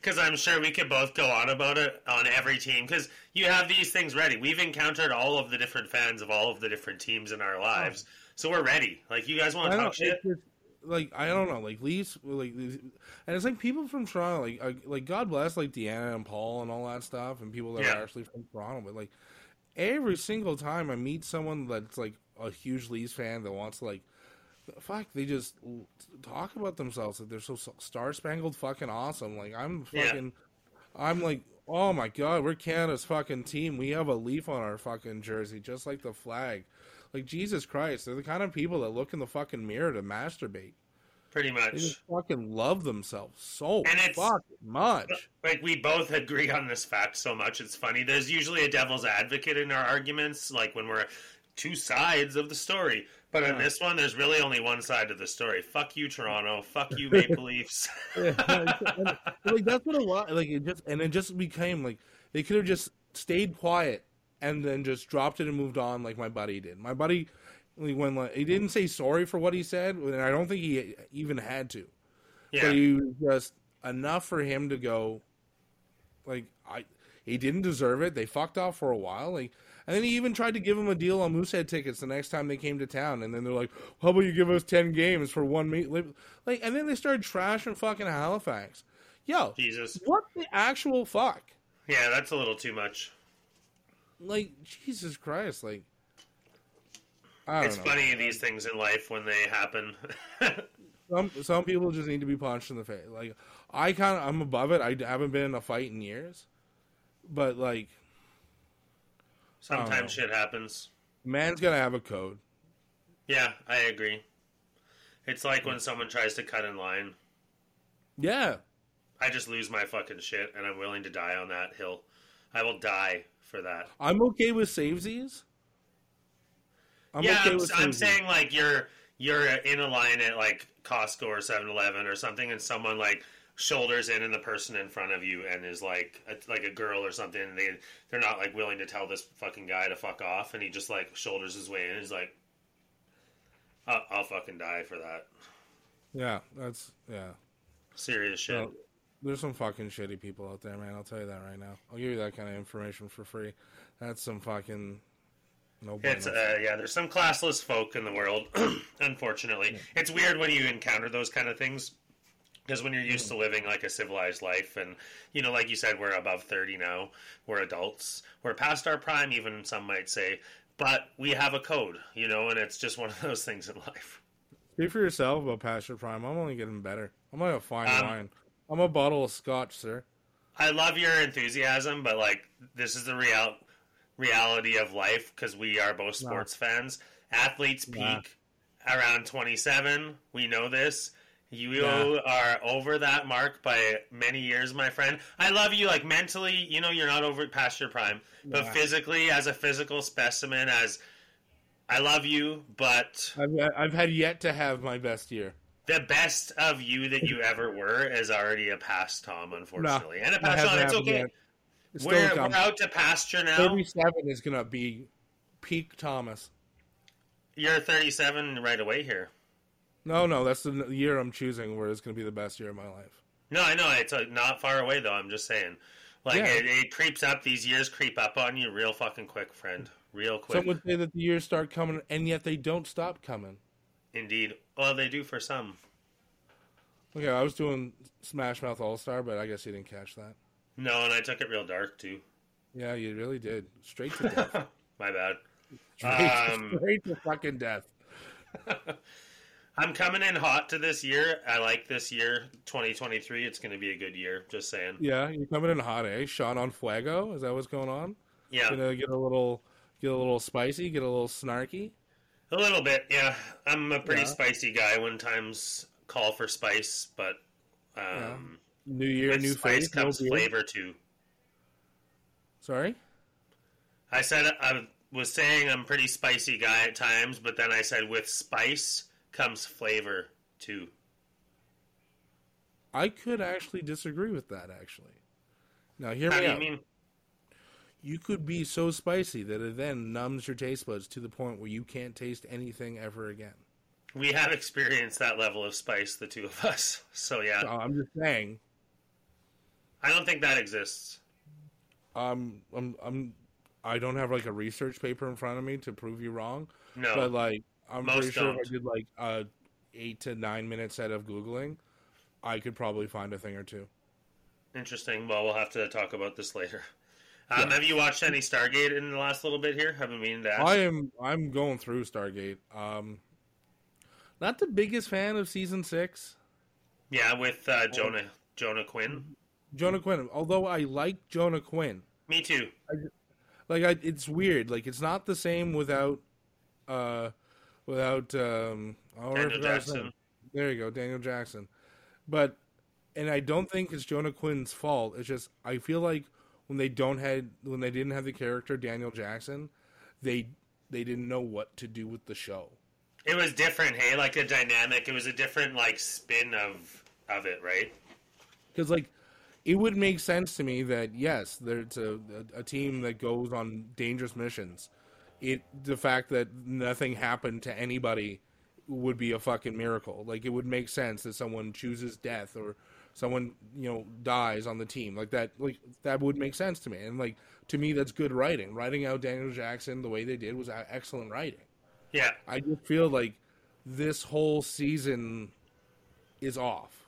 [SPEAKER 2] Because I'm sure we could both go on about it on every team. Because you have these things ready. We've encountered all of the different fans of all of the different teams in our lives. So we're ready. Like, you guys want to talk shit?
[SPEAKER 3] just- like I don't know, like Leafs, like, and it's like people from Toronto, like, like God bless, like Deanna and Paul and all that stuff, and people that
[SPEAKER 2] Yeah.
[SPEAKER 3] are actually from Toronto. But like every single time I meet someone that's like a huge Leafs fan that wants to like, fuck, they just talk about themselves that they're so star spangled fucking awesome. Like I'm
[SPEAKER 2] Yeah.
[SPEAKER 3] fucking, I'm like. Oh my god, we're Canada's fucking team. We have a leaf on our fucking jersey, just like the flag. Like Jesus Christ, they're the kind of people that look in the fucking mirror to masturbate.
[SPEAKER 2] Pretty
[SPEAKER 3] They
[SPEAKER 2] much.
[SPEAKER 3] just fucking love themselves so
[SPEAKER 2] And it's-
[SPEAKER 3] fucking much.
[SPEAKER 2] like we both agree on this fact so much it's funny there's usually a devil's advocate in our arguments like when we're two sides of the story but in this one there's really only one side of the story fuck you toronto fuck you (laughs) maple leafs (laughs)
[SPEAKER 3] Yeah, and, like that's what it was. Like it just and it just became like they could have just stayed quiet and then just dropped it and moved on, like my buddy did. My buddy, when like, he didn't say sorry for what he said, and I don't think he even had to.
[SPEAKER 2] yeah
[SPEAKER 3] But he was just enough for him to go. Like I, he didn't deserve it. They fucked off for a while. Like, and then he even tried to give him a deal on Moosehead tickets the next time they came to town. And then they're like, "How about you give us ten games for one meet?" Like, and then they started trashing fucking Halifax. Yo,
[SPEAKER 2] jesus
[SPEAKER 3] what the actual fuck?
[SPEAKER 2] yeah that's a little too much
[SPEAKER 3] Like, Jesus Christ! Like,
[SPEAKER 2] it's
[SPEAKER 3] know.
[SPEAKER 2] funny these things in life when they happen (laughs)
[SPEAKER 3] Some some people just need to be punched in the face. Like I kind of I'm above it. I haven't been in a fight in years, but like
[SPEAKER 2] sometimes shit happens
[SPEAKER 3] man's gotta have a code.
[SPEAKER 2] yeah i agree it's like when someone tries to cut in line
[SPEAKER 3] Yeah,
[SPEAKER 2] i just lose my fucking shit and i'm willing to die on that hill i will die for that
[SPEAKER 3] I'm okay with savesies. I'm
[SPEAKER 2] yeah,
[SPEAKER 3] okay
[SPEAKER 2] I'm, I'm saying like you're you're in a line at like Costco or 7-Eleven or something, and someone like shoulders in, and the person in front of you and is like a, like a girl or something. And they they're not like willing to tell this fucking guy to fuck off, and he just like shoulders his way in. He's like, I'll, I'll fucking die for that.
[SPEAKER 3] Yeah, that's yeah.
[SPEAKER 2] Serious shit.
[SPEAKER 3] Well, there's some fucking shitty people out there, man. I'll tell you that right now. I'll give you that kind of information for free. That's some fucking no.
[SPEAKER 2] It's uh, yeah. There's some classless folk in the world. (clears throat) unfortunately, it's weird when you encounter those kind of things because when you're used to living like a civilized life, and you know, like you said, we're above thirty now. We're adults. We're past our prime, even some might say. But we have a code, you know, and it's just (laughs) one of those things in life.
[SPEAKER 3] Speak for yourself about past your prime. I'm only getting better. I'm like a fine
[SPEAKER 2] Um,
[SPEAKER 3] wine. I'm a bottle of scotch, sir.
[SPEAKER 2] I love your enthusiasm, but like this is the real reality of life because we are both sports fans. Athletes peak
[SPEAKER 3] Yeah.
[SPEAKER 2] around 27. We know this. You
[SPEAKER 3] Yeah.
[SPEAKER 2] are over that mark by many years, my friend. I love you. Like mentally, you know, you're not over past your prime, but physically, as a physical specimen, as I love you, but
[SPEAKER 3] I've I've had yet to have my best year.
[SPEAKER 2] the best of you that you ever were is already a past Tom, unfortunately, and a past Tom. It's okay.
[SPEAKER 3] yet. It's
[SPEAKER 2] We're,
[SPEAKER 3] still
[SPEAKER 2] we're out to pasture now.
[SPEAKER 3] 37 is gonna be peak Thomas.
[SPEAKER 2] You're 37 right away here.
[SPEAKER 3] No, no, that's the year I'm choosing where it's gonna be the best year of my life.
[SPEAKER 2] No, I know it's uh, not far away though. I'm just saying, like
[SPEAKER 3] Yeah.
[SPEAKER 2] it, it creeps up. These years creep up on you real fucking quick, friend. Real quick,
[SPEAKER 3] Some would say that the years start coming, and yet they don't stop coming.
[SPEAKER 2] indeed. Well, they do for some.
[SPEAKER 3] Okay, I was doing Smash Mouth All Star, but I guess you didn't catch that.
[SPEAKER 2] No, and I took it real dark too.
[SPEAKER 3] Yeah, you really did. Straight to death. (laughs)
[SPEAKER 2] My bad.
[SPEAKER 3] Straight,
[SPEAKER 2] Um, (laughs)
[SPEAKER 3] straight to fucking death. (laughs)
[SPEAKER 2] I'm coming in hot to this year. I like this year, 2023. It's going to be a good year. Just saying.
[SPEAKER 3] Yeah, you're coming in hot, eh? Shot on fuego. Is that what's going on?
[SPEAKER 2] Yeah,
[SPEAKER 3] Gonna get a little, get a little spicy, get a little snarky.
[SPEAKER 2] a little bit. Yeah, I'm a pretty
[SPEAKER 3] Yeah.
[SPEAKER 2] spicy guy when times call for spice, but um,
[SPEAKER 3] New year, new
[SPEAKER 2] spice
[SPEAKER 3] face, no
[SPEAKER 2] comes flavor too.
[SPEAKER 3] Sorry.
[SPEAKER 2] I said I was saying I'm a pretty spicy guy at times, but then I said with spice comes flavor too.
[SPEAKER 3] I could actually disagree with that. Actually, now hear
[SPEAKER 2] How
[SPEAKER 3] me
[SPEAKER 2] do you mean?
[SPEAKER 3] You could be so spicy that it then numbs your taste buds to the point where you can't taste anything ever again.
[SPEAKER 2] We have experienced that level of spice, the two of us. (laughs) So yeah,
[SPEAKER 3] So I'm just saying.
[SPEAKER 2] I don't think that exists.
[SPEAKER 3] Um, I'm, I'm, I don't have like a research paper in front of me to prove you wrong,
[SPEAKER 2] No,
[SPEAKER 3] but like I'm
[SPEAKER 2] Most
[SPEAKER 3] pretty sure if
[SPEAKER 2] don't.
[SPEAKER 3] I did like a eight to nine minute set of googling, I could probably find a thing or two.
[SPEAKER 2] interesting. Well, we'll have to talk about this later. Um,
[SPEAKER 3] Yeah.
[SPEAKER 2] Have you watched any Stargate in the last little bit here? Haven't meaning to ask.
[SPEAKER 3] I am, I'm going through Stargate. Um, not the biggest fan of season six.
[SPEAKER 2] Yeah, with uh, Jonah Jonah Quinn.
[SPEAKER 3] Jonah Quinn, although I like Jonah Quinn.
[SPEAKER 2] Me too.
[SPEAKER 3] like I, it's weird. Like it's not the same without, uh, without um.
[SPEAKER 2] Daniel Jackson.
[SPEAKER 3] There you go, Daniel Jackson. But, and I don't think it's Jonah Quinn's fault. It's just I feel like when they don't had when they didn't have the character Daniel Jackson, they they didn't know what to do with the show.
[SPEAKER 2] It was different, hey, like a dynamic. It was a different like spin of of it, right?
[SPEAKER 3] because like it would make sense to me that yes there's a, a, team that goes on dangerous missions. It the fact that nothing happened to anybody would be a fucking miracle. Like it would make sense that someone chooses death or someone you know dies on the team. Like that like that would make sense to me. And like to me that's good writing. Writing out daniel jackson the way they did was excellent writing.
[SPEAKER 2] Yeah,
[SPEAKER 3] i just feel like this whole season is off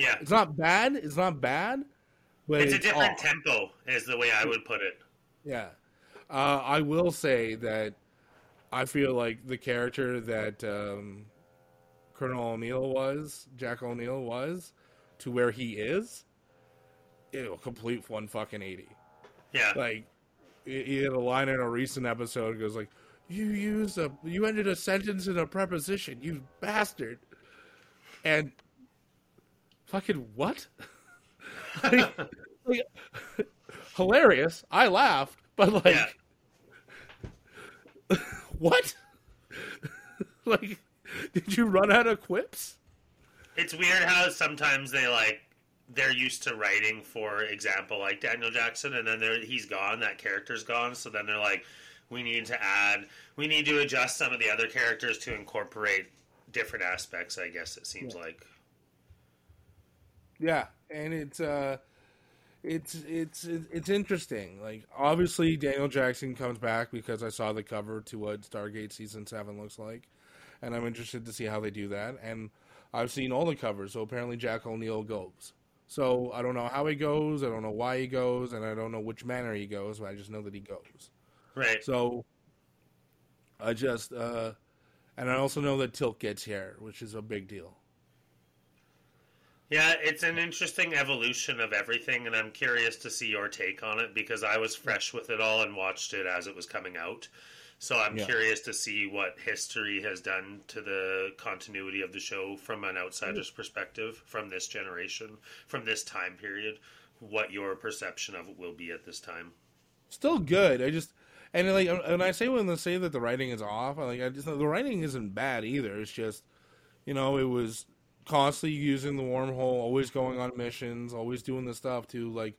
[SPEAKER 2] yeah.
[SPEAKER 3] it's not bad. It's not bad, but
[SPEAKER 2] It's
[SPEAKER 3] it's,
[SPEAKER 2] a different
[SPEAKER 3] off.
[SPEAKER 2] tempo, is the way I would put it.
[SPEAKER 3] Yeah, uh, I will say that I feel like the character that um, Colonel O'Neill was, Jack O'Neill was, to where he is, it'll complete one fucking eighty.
[SPEAKER 2] Yeah,
[SPEAKER 3] Like he had a line in a recent episode goes like, "You used a you ended a sentence in a preposition, you bastard," and fucking what? like, (laughs) like, hilarious. I laughed, but like,
[SPEAKER 2] yeah. (laughs)
[SPEAKER 3] what? (laughs) like, did you run out of quips?
[SPEAKER 2] It's weird how sometimes they like they're used to writing, for example, like Daniel Jackson, and then they're, he's gone, that character's gone, so then they're like, we need to add, we need to adjust some of the other characters to incorporate different aspects. I guess it seems like.
[SPEAKER 3] Yeah, and it's uh it's it's it's interesting. Like obviously Daniel Jackson comes back because I saw the cover to what Stargate season 7 looks like and I'm interested to see how they do that and I've seen all the covers, so apparently Jack O'Neill goes. So I don't know how he goes, I don't know why he goes, and I don't know which manner he goes, but I just know that he goes.
[SPEAKER 2] Right.
[SPEAKER 3] So I just uh and I also know that Tilt gets here, which is a big deal.
[SPEAKER 2] Yeah, it's an interesting evolution of everything, and I'm curious to see your take on it because I was fresh with it all and watched it as it was coming out. So I'm
[SPEAKER 3] Yeah.
[SPEAKER 2] curious to see what history has done to the continuity of the show from an outsider's hmm. perspective, from this generation, from this time period, what your perception of it will be at this time.
[SPEAKER 3] still good. I just and like and I say when they say that the writing is off, I like I just the writing isn't bad either. It's just you know it was constantly using the wormhole, always going on missions, always doing the stuff to like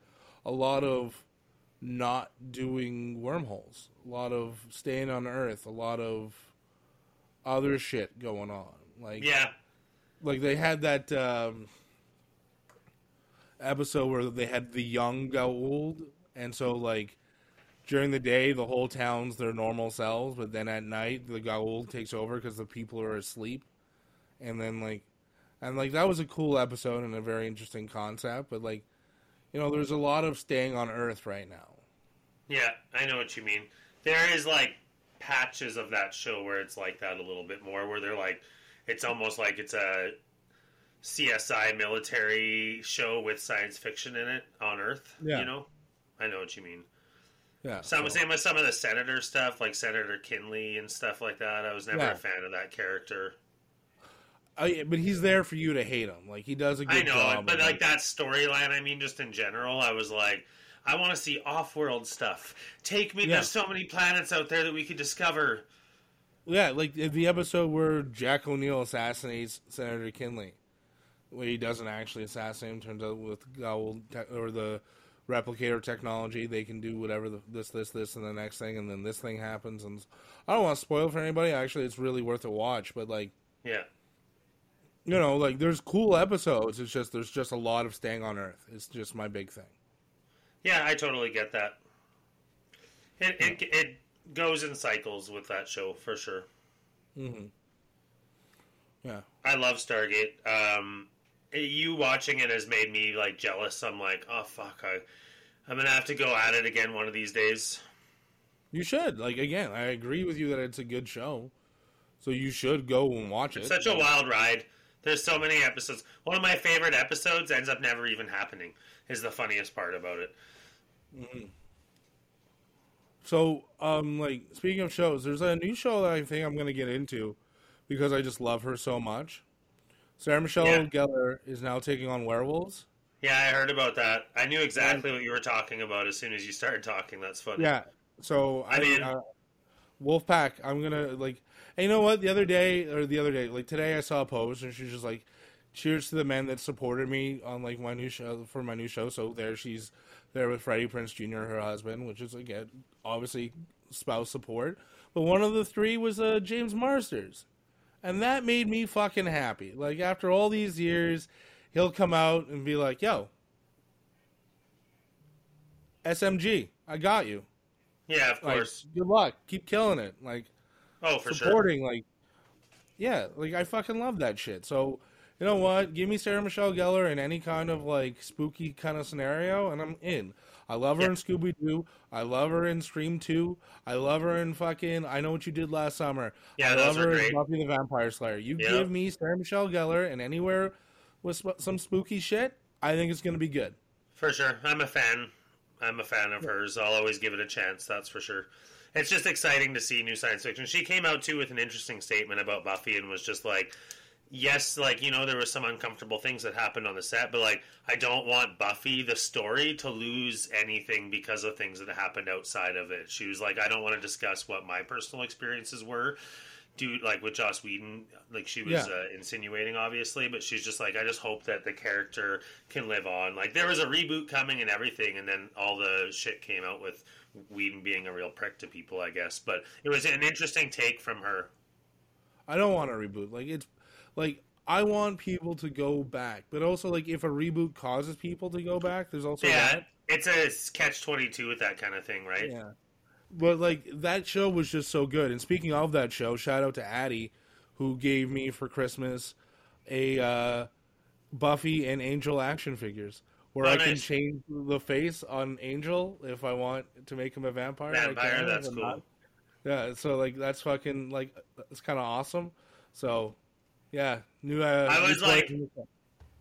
[SPEAKER 3] a lot of not doing wormholes, a lot of staying on Earth, a lot of other shit going on. Like
[SPEAKER 2] Yeah,
[SPEAKER 3] like they had that um, episode where they had the young Goa'uld, and so like during the day the whole town's their normal selves, but then at night the Goa'uld takes over because the people are asleep, and then like and like that was a cool episode and a very interesting concept, but like you know there's a lot of staying on Earth right now.
[SPEAKER 2] yeah, I know what you mean. There is like patches of that show where it's like that a little bit more, where they're like, it's almost like it's a CSI military show with science fiction in it on Earth.
[SPEAKER 3] Yeah.
[SPEAKER 2] You know, I know what you mean.
[SPEAKER 3] Yeah.
[SPEAKER 2] Some
[SPEAKER 3] so-
[SPEAKER 2] same with some of the senator stuff, like Senator Kinsey and stuff like that. I was never
[SPEAKER 3] Yeah.
[SPEAKER 2] a fan of that character.
[SPEAKER 3] Yeah, but he's there for you to hate him. Like he does a good
[SPEAKER 2] I know,
[SPEAKER 3] job.
[SPEAKER 2] but like that storyline, I mean, just in general, I was like, I want to see off-world stuff. Take me.
[SPEAKER 3] Yeah.
[SPEAKER 2] There's so many planets out there that we could discover.
[SPEAKER 3] Yeah, like the episode where Jack O'Neill assassinates Senator Kinsey, where he doesn't actually assassinate him. Turns out with Goa'uld te- or the replicator technology, they can do whatever the, this, this, this, and the next thing, and then this thing happens. And I don't want to spoil it for anybody. Actually, it's really worth a watch. But like,
[SPEAKER 2] Yeah,
[SPEAKER 3] you know, like there's cool episodes. It's just there's just a lot of staying on Earth. It's just my big thing.
[SPEAKER 2] yeah, I totally get that. It it it goes in cycles with that show for sure.
[SPEAKER 3] hmm Yeah.
[SPEAKER 2] I love Stargate. Um, you watching it has made me like jealous. I'm like, oh fuck, I, I'm gonna have to go at it again one of these days.
[SPEAKER 3] You should. Like again, I agree with you that it's a good show. So you should go and watch
[SPEAKER 2] It's
[SPEAKER 3] it.
[SPEAKER 2] such a wild ride. There's so many episodes. One of my favorite episodes ends up never even happening. Is the funniest part about it.
[SPEAKER 3] So, um, like speaking of shows, there's a new show that I think I'm gonna get into because I just love her so much. Sarah Michelle
[SPEAKER 2] Yeah.
[SPEAKER 3] Gellar is now taking on werewolves.
[SPEAKER 2] Yeah, I heard about that. I knew exactly what you were talking about as soon as you started talking. That's funny.
[SPEAKER 3] Yeah. So
[SPEAKER 2] I
[SPEAKER 3] I,
[SPEAKER 2] mean-
[SPEAKER 3] uh, Wolfpack. I'm gonna like. And you know what? The other day or the other day, like today, I saw a post and she's just like, "Cheers to the men that supported me on like my new show for my new show." So there she's there with Freddie Prinze Jr., her husband, which is again obviously spouse support. But one of the three was uh, James Marsters, and that made me fucking happy. Like after all these years, he'll come out and be like, "Yo, SMG, I got you."
[SPEAKER 2] Yeah, of
[SPEAKER 3] Like,
[SPEAKER 2] course.
[SPEAKER 3] good luck. Keep killing it. Like
[SPEAKER 2] oh, for sure.
[SPEAKER 3] supporting. Like, yeah, like I fucking love that shit. So you know what? Give me Sarah Michelle Gellar in any kind of like spooky kind of scenario, and I'm in. I love her
[SPEAKER 2] Yeah.
[SPEAKER 3] in Scooby Doo. I love her in Scream Two. I love her in fucking I Know What You Did Last Summer.
[SPEAKER 2] Yeah,
[SPEAKER 3] I love her
[SPEAKER 2] great.
[SPEAKER 3] in Buffy the Vampire Slayer. You give me Sarah Michelle Gellar and anywhere with sp- some spooky shit, I think it's gonna be good.
[SPEAKER 2] For sure. I'm a fan. I'm a fan of hers. I'll always give it a chance, that's for sure. It's just exciting to see new science fiction. She came out too with an interesting statement about Buffy and was just like, yes, like, you know, there was some uncomfortable things that happened on the set, but like, I don't want Buffy, the story, to lose anything because of things that happened outside of it. She was like, I don't want to discuss what my personal experiences were. Dude, like with Joss Whedon, like she was
[SPEAKER 3] Yeah.
[SPEAKER 2] uh, insinuating, obviously, but she's just like, I just hope that the character can live on. Like there was a reboot coming and everything, and then all the shit came out with Whedon being a real prick to people, I guess. But it was an interesting take from her.
[SPEAKER 3] I don't want a reboot. Like it's like I want people to go back, but also like if a reboot causes people to go back, there's also
[SPEAKER 2] yeah,
[SPEAKER 3] that.
[SPEAKER 2] it's a catch twenty two with that kind of thing, right?
[SPEAKER 3] Yeah. But like that show was just so good. And speaking of that show, shout out to Addie, who gave me for Christmas a uh, Buffy and Angel action figures. Where
[SPEAKER 2] Oh,
[SPEAKER 3] I can change the face on Angel if I want to make him a vampire.
[SPEAKER 2] Vampire,
[SPEAKER 3] can,
[SPEAKER 2] that's cool.
[SPEAKER 3] not- Yeah, so like that's fucking like it's kind of awesome. So, yeah, new. Uh,
[SPEAKER 2] I was like-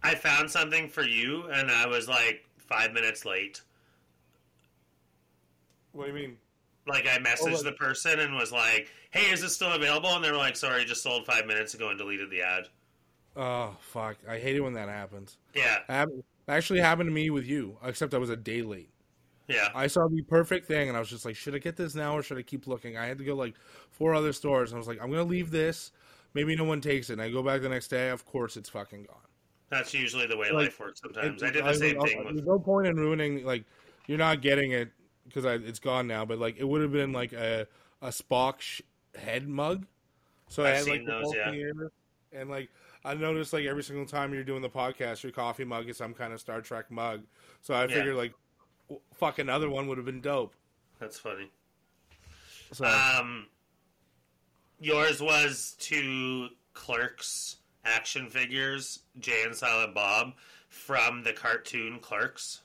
[SPEAKER 2] I found something for you, and I was like five minutes late.
[SPEAKER 3] what do you mean?
[SPEAKER 2] Like I messaged
[SPEAKER 3] Oh, like-
[SPEAKER 2] the person and was like, "Hey, is this still available?" And they were like, "Sorry, just sold five minutes ago and deleted the ad."
[SPEAKER 3] Oh fuck! I hate it when that happens.
[SPEAKER 2] Yeah,
[SPEAKER 3] hap- actually happened to me with you, except I was a day late.
[SPEAKER 2] yeah,
[SPEAKER 3] I saw the perfect thing, and I was just like, should I get this now or should I keep looking? I had to go like four other stores, and I was like, I'm gonna leave this. Maybe no one takes it. And I go back the next day. Of course, it's fucking gone.
[SPEAKER 2] that's usually the way
[SPEAKER 3] Like,
[SPEAKER 2] life works. Sometimes
[SPEAKER 3] It-
[SPEAKER 2] I did
[SPEAKER 3] I-
[SPEAKER 2] the same
[SPEAKER 3] I-
[SPEAKER 2] thing
[SPEAKER 3] There's
[SPEAKER 2] with.
[SPEAKER 3] no point in ruining like you're not getting it because it's gone now. But like it would have been like a a Spock sh- head mug. So I
[SPEAKER 2] I've
[SPEAKER 3] had like
[SPEAKER 2] seen
[SPEAKER 3] the
[SPEAKER 2] those, yeah.
[SPEAKER 3] and like I noticed like every single time you're doing the podcast, your coffee mug is some kind of Star Trek mug. So I
[SPEAKER 2] Yeah.
[SPEAKER 3] figured like w- fuck another one would have been dope.
[SPEAKER 2] That's funny.
[SPEAKER 3] So
[SPEAKER 2] Um, yours was two Clerks action figures, Jay and Silent Bob, from the cartoon Clerks.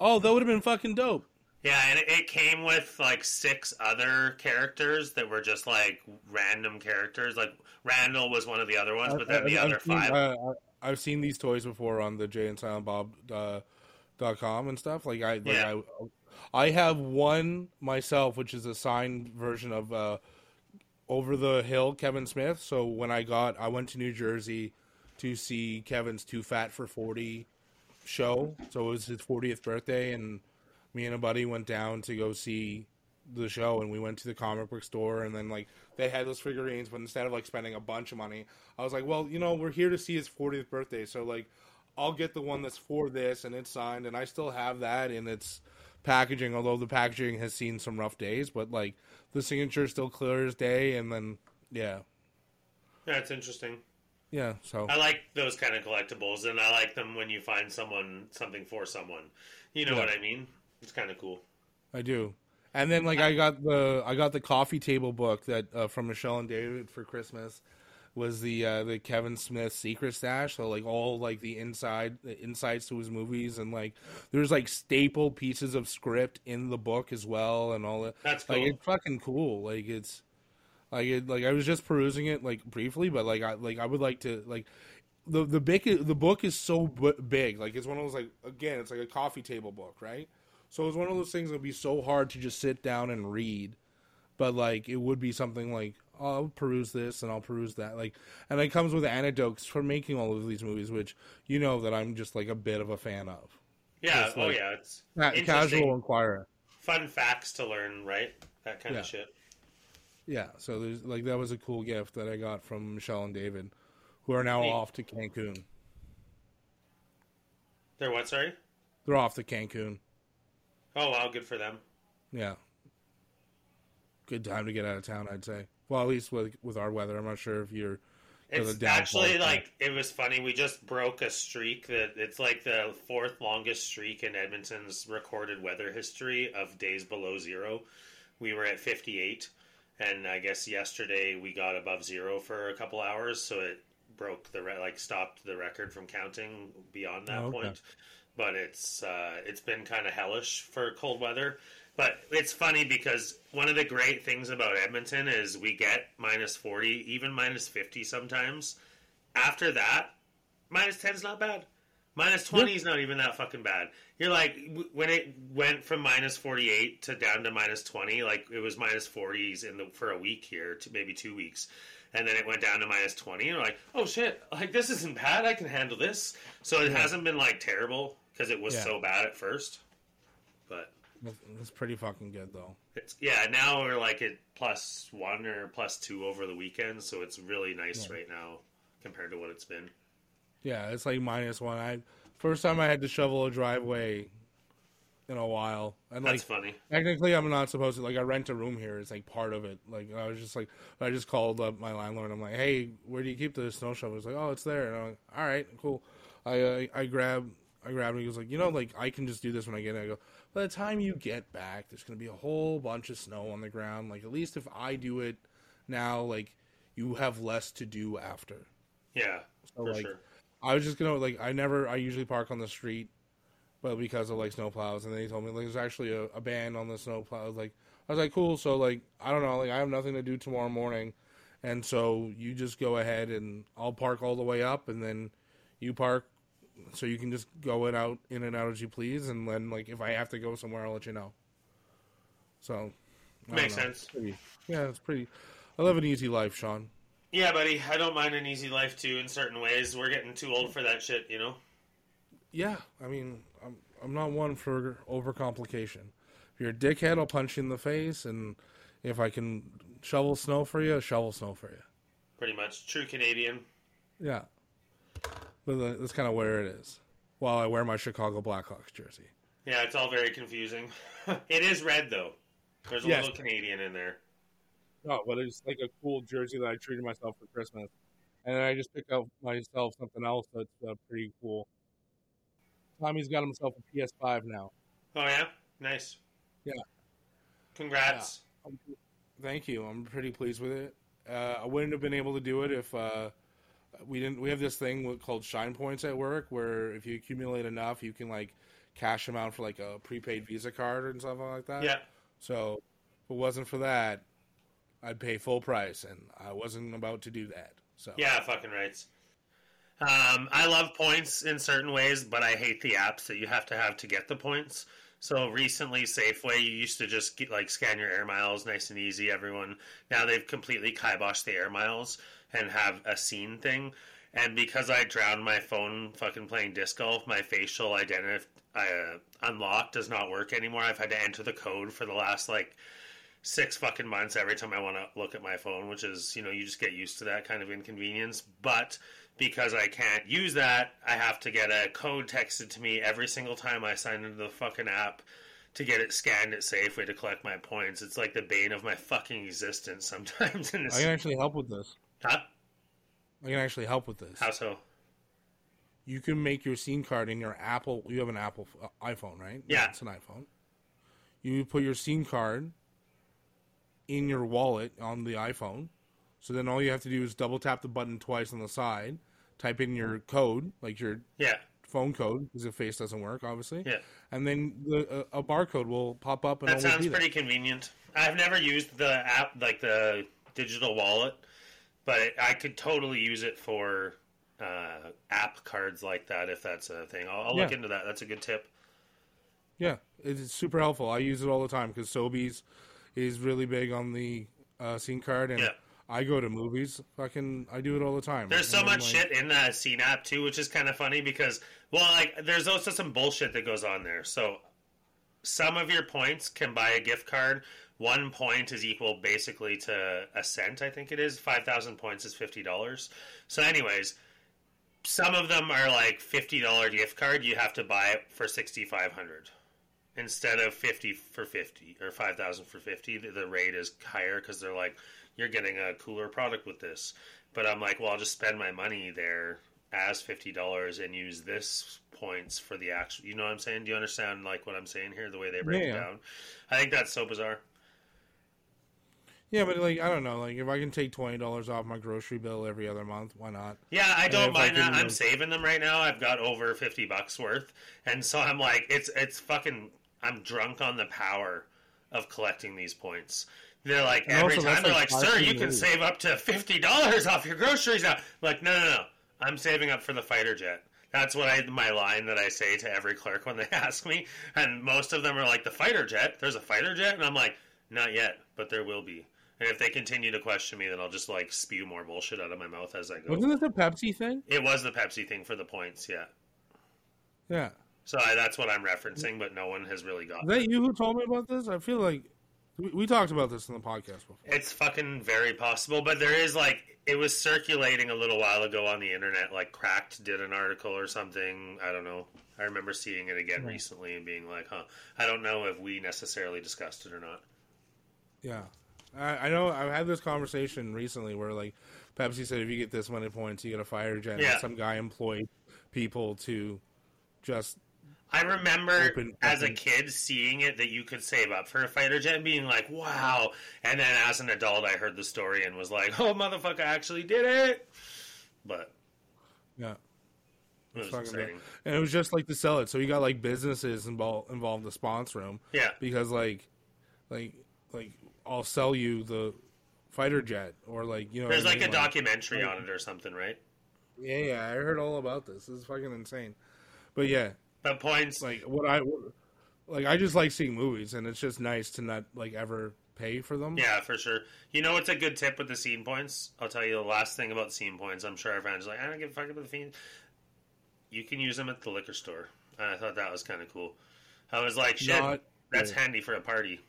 [SPEAKER 3] oh, that would have been fucking dope.
[SPEAKER 2] Yeah, and it, it came with like six other characters that were just like random characters. Like Randall was one of the other ones, but then the
[SPEAKER 3] I- I've
[SPEAKER 2] other
[SPEAKER 3] seen-
[SPEAKER 2] five.
[SPEAKER 3] I, I, I've seen these toys before on the Jay and Silent Bob uh, dot com and stuff. Like I, like
[SPEAKER 2] Yeah.
[SPEAKER 3] I, I have one myself, which is a signed version of uh, Over the Hill, Kevin Smith. So when I got, I went to New Jersey to see Kevin's Too Fat for Forty show. So it was his 40th birthday, and me and a buddy went down to go see the show, and we went to the comic book store, and then like they had those figurines, but instead of like spending a bunch of money, I was like, well, you know, we're here to see his 40th birthday, so like I'll get the one that's for this, and it's signed, and I still have that in its packaging, although the packaging has seen some rough days, but like the signature is still clear as day, and then yeah,
[SPEAKER 2] Yeah, it's interesting.
[SPEAKER 3] yeah, so
[SPEAKER 2] I like those kind of collectibles, and I like them when you find someone something for someone. You know
[SPEAKER 3] Yeah.
[SPEAKER 2] what I mean? It's kind of cool.
[SPEAKER 3] I do. And then like I got the I got the coffee table book that uh, from Michelle and David for Christmas was the uh, the Kevin Smith secret stash. So like all like the inside the insights to his movies and like there's like staple pieces of script in the book as well and all that.
[SPEAKER 2] That's cool.
[SPEAKER 3] Like it's fucking cool. Like it's like it like I was just perusing it like briefly, but like I like I would like to like the the big the book is so b- big. Like it's one of those like again, it's like a coffee table book, right? So it's one of those things that would be so hard to just sit down and read, but like it would be something like oh, I'll peruse this and I'll peruse that. Like, and it comes with anecdotes for making all of these movies, which you know that I'm just like a bit of a fan of.
[SPEAKER 2] yeah. oh
[SPEAKER 3] like-
[SPEAKER 2] yeah. It's
[SPEAKER 3] Ca- Casual inquirer.
[SPEAKER 2] Fun facts to learn, right? That kind
[SPEAKER 3] Yeah.
[SPEAKER 2] of shit.
[SPEAKER 3] Yeah, so there's like that was a cool gift that I got from Michelle and David, who are now
[SPEAKER 2] Neat.
[SPEAKER 3] off to Cancun.
[SPEAKER 2] They're what? Sorry.
[SPEAKER 3] They're off to Cancun.
[SPEAKER 2] Oh wow, good for them.
[SPEAKER 3] Yeah. Good time to get out of town, I'd say. Well, at least with with our weather. I'm not sure if you're.
[SPEAKER 2] It's actually like it was funny. We just broke a streak that it's like the fourth longest streak in Edmonton's recorded weather history of days below zero. We were at 58, and I guess yesterday we got above zero for a couple hours, so it broke the re- like stopped the record from counting beyond that
[SPEAKER 3] Oh, okay.
[SPEAKER 2] point. But it's uh, it's been kind of hellish for cold weather. But it's funny because one of the great things about Edmonton is we get minus 40, even minus 50 sometimes. After that, minus 10 is not bad. Minus 20 is not even that fucking bad. You're like, when it went from minus 48 to down to minus 20, like it was minus 40s in the, for a week here, to maybe two weeks. And then it went down to minus 20. And you're like, oh shit, like this isn't bad. I can handle this. So it hasn't been like terrible because it was
[SPEAKER 3] Yeah.
[SPEAKER 2] so bad at first. But
[SPEAKER 3] that's pretty fucking good, though.
[SPEAKER 2] it's yeah. Now we're like at plus one or plus two over the weekend, so it's really nice right now compared to what it's been.
[SPEAKER 3] Yeah, it's like minus one. I first time I had to shovel a driveway in a while, and like
[SPEAKER 2] That's funny.
[SPEAKER 3] technically I'm not supposed to. Like I rent a room here. It's like part of it. Like I was just like I just called up my landlord. I'm like, hey, where do you keep the snow shovel? He's like, oh, it's there. And I'm like, all right, cool. I uh, I grab I grabbed him. He was like, you know, like I can just do this when I get. in. I go. By the time you get back, there's gonna be a whole bunch of snow on the ground. Like at least if I do it now, like you have less to do after.
[SPEAKER 2] Yeah,
[SPEAKER 3] So
[SPEAKER 2] for
[SPEAKER 3] like
[SPEAKER 2] sure.
[SPEAKER 3] I was just gonna like I never I usually park on the street, but because of like snow plows, and then he told me like there's actually a, a ban on the snow plows. Like I was like cool, so like I don't know, like I have nothing to do tomorrow morning, and so you just go ahead and I'll park all the way up, and then you park, so you can just go in out in and out as you please, and then like if I have to go somewhere, I'll let you know. So I
[SPEAKER 2] Makes
[SPEAKER 3] know.
[SPEAKER 2] sense.
[SPEAKER 3] Pretty, yeah, it's pretty. I live an easy life, Sean.
[SPEAKER 2] Yeah, buddy. I don't mind an easy life too. In certain ways, we're getting too old for that shit. You know.
[SPEAKER 3] Yeah, I mean, I'm I'm not one for overcomplication. If you're a dickhead, I'll punch you in the face, and if I can shovel snow for you, shovel snow for you.
[SPEAKER 2] Pretty much true Canadian.
[SPEAKER 3] Yeah, but that's kind of where it is. While I wear my Chicago Blackhawks jersey.
[SPEAKER 2] Yeah, it's all very confusing. (laughs) it is red though. There's a
[SPEAKER 3] Yes.
[SPEAKER 2] little Canadian in there.
[SPEAKER 3] No, but it's like a cool jersey that I treated myself for Christmas, and then I just picked out myself something else that's uh, pretty cool. Tommy's got himself a PS5 now.
[SPEAKER 2] Oh yeah, nice.
[SPEAKER 3] Yeah.
[SPEAKER 2] Congrats.
[SPEAKER 3] Thank you. I'm pretty pleased with it. Uh, I wouldn't have been able to do it if uh, we didn't. We have this thing called shine points at work, where if you accumulate enough, you can like cash them out for like a prepaid Visa card and something like that.
[SPEAKER 2] Yeah.
[SPEAKER 3] So if it wasn't for that, I'd pay full price, and I wasn't about to do that. So
[SPEAKER 2] Yeah, fucking rights. Um, I love points in certain ways, but I hate the apps that you have to have to get the points. So recently, Safeway, you used to just get, like scan your air miles, nice and easy. Everyone now they've completely kiboshed the air miles and have a scene thing. And because I drowned my phone fucking playing disc golf, my facial identity uh, unlock does not work anymore. I've had to enter the code for the last like six fucking months every time I want to look at my phone, which is, you know, you just get used to that kind of inconvenience. But because I can't use that, I have to get a code texted to me every single time I sign into the fucking app to get it scanned at Safeway to collect my points. It's like the bane of my fucking existence sometimes.
[SPEAKER 3] I can actually help with this.
[SPEAKER 2] Huh?
[SPEAKER 3] I can actually help with this.
[SPEAKER 2] How so?
[SPEAKER 3] You can make your scene card in your Apple. You have an Apple uh, iPhone, right?
[SPEAKER 2] Yeah.
[SPEAKER 3] it's an iPhone. You put your scene card in your wallet on the iPhone. So then all you have to do is double tap the button twice on the side, type in your code, like your
[SPEAKER 2] Yeah,
[SPEAKER 3] phone code, because the face doesn't work, obviously.
[SPEAKER 2] yeah.
[SPEAKER 3] And then the, a, a barcode will pop up and
[SPEAKER 2] That sounds pretty convenient. I've never used the app, like the digital wallet, but it, I could totally use it for uh, app cards like that if that's a thing. I'll, I'll look into that. That's a good tip.
[SPEAKER 3] Yeah, it's super helpful. I use it all the time because Sobeys is really big on the uh, scene card, and
[SPEAKER 2] Yeah.
[SPEAKER 3] I go to movies. Fucking, I do it all the time.
[SPEAKER 2] There's so much
[SPEAKER 3] like-
[SPEAKER 2] shit in that scene app too, which is kind of funny because, well, like there's also some bullshit that goes on there. So some of your points can buy a gift card. One point is equal basically to a cent, I think it is. Five thousand points is fifty dollars. So, anyways, some of them are like fifty dollar gift card. You have to buy it for sixty five hundred instead of fifty for fifty or five thousand for fifty. The, the rate is higher because they're like, you're getting a cooler product with this. But I'm like, well, I'll just spend my money there as fifty dollars and use this points for the actual. You know what I'm saying? Do you understand like what I'm saying here? The way they break
[SPEAKER 3] Yeah,
[SPEAKER 2] it down. I think that's so bizarre.
[SPEAKER 3] Yeah, but like I don't know, like if I can take twenty dollars off my grocery bill every other month, why not?
[SPEAKER 2] Yeah, I don't
[SPEAKER 3] if I
[SPEAKER 2] mind that. I'm saving them right now. I've got over fifty bucks worth, and so I'm like, it's it's fucking. I'm drunk on the power of collecting these points. They're like every time they're
[SPEAKER 3] like
[SPEAKER 2] like, "Sir, you can save up to fifty dollars off your groceries now." I'm like, no, no, no. I'm saving up for the fighter jet. That's what I my line that I say to every clerk when they (laughs) ask me, and most of them are like, "The fighter jet? There's a fighter jet?" And I'm like, "Not yet, but there will be." And if they continue to question me, then I'll just like spew more bullshit out of my mouth as I go.
[SPEAKER 3] Wasn't this a Pepsi thing?
[SPEAKER 2] It was the Pepsi thing for the points, yeah.
[SPEAKER 3] Yeah.
[SPEAKER 2] So I, that's what I'm referencing, but no one has really got
[SPEAKER 3] Is that you who told me about this? I feel like we, we talked about this in the podcast before.
[SPEAKER 2] It's fucking very possible, but there is like it was circulating a little while ago on the internet. Like Cracked did an article or something. I don't know. I remember seeing it again hmm. recently and being like, "Huh." I don't know if we necessarily discussed it or not.
[SPEAKER 3] Yeah. I, I know I've had this conversation recently where like Pepsi said if you get this many points you get a fire jet
[SPEAKER 2] Yeah.
[SPEAKER 3] and some guy employed people to just
[SPEAKER 2] I remember
[SPEAKER 3] Open
[SPEAKER 2] as a kid seeing it that you could save up for a fighter jet and being like, "Wow!" And then as an adult, I heard the story and was like, (laughs) "Oh, motherfucker, I actually did it!" But
[SPEAKER 3] yeah.
[SPEAKER 2] it was.
[SPEAKER 3] And it was just like to sell it. So you got like businesses involved involved to sponsor them
[SPEAKER 2] Yeah,
[SPEAKER 3] because like like like I'll sell you the fighter jet or like you know
[SPEAKER 2] there's
[SPEAKER 3] what I
[SPEAKER 2] like a
[SPEAKER 3] mean?
[SPEAKER 2] documentary on it or something, right?
[SPEAKER 3] yeah yeah I heard all about this. This is fucking insane. But yeah,
[SPEAKER 2] But points,
[SPEAKER 3] like what I like I just like seeing movies and it's just nice to not like ever pay for them.
[SPEAKER 2] Yeah, for sure. You know what's a good tip with the scene points? I'll tell you the last thing about scene points. I'm sure are like, I don't give a fuck about the fiend. You can use them at the liquor store. And I thought that was kind of cool. I was like, shit,
[SPEAKER 3] Not
[SPEAKER 2] that's
[SPEAKER 3] good.
[SPEAKER 2] handy for a party.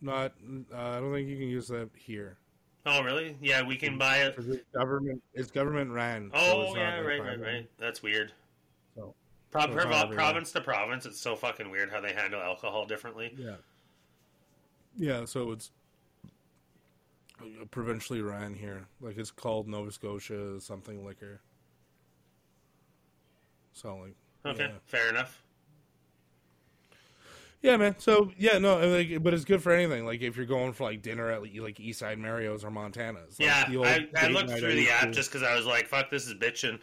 [SPEAKER 3] Not uh, I don't think you can use that here.
[SPEAKER 2] Oh, really? Yeah, we can buy it.
[SPEAKER 3] it's government it's government ran. so
[SPEAKER 2] Oh,
[SPEAKER 3] it's
[SPEAKER 2] yeah, right, right, right. That's weird.
[SPEAKER 3] So,
[SPEAKER 2] Pro-
[SPEAKER 3] so it's not
[SPEAKER 2] provo-
[SPEAKER 3] everywhere.
[SPEAKER 2] province to province, it's so fucking weird how they handle alcohol differently.
[SPEAKER 3] Yeah. Yeah, so it's provincially ran here. Like it's called Nova Scotia something liquor. So like
[SPEAKER 2] Okay,
[SPEAKER 3] Yeah.
[SPEAKER 2] fair enough.
[SPEAKER 3] Yeah, man. So yeah, no, like, but it's good for anything. Like if you're going for like dinner at like East Side Mario's or Montana's. Like,
[SPEAKER 2] Yeah, I, I looked through the app just because I was like, "Fuck, this is bitching."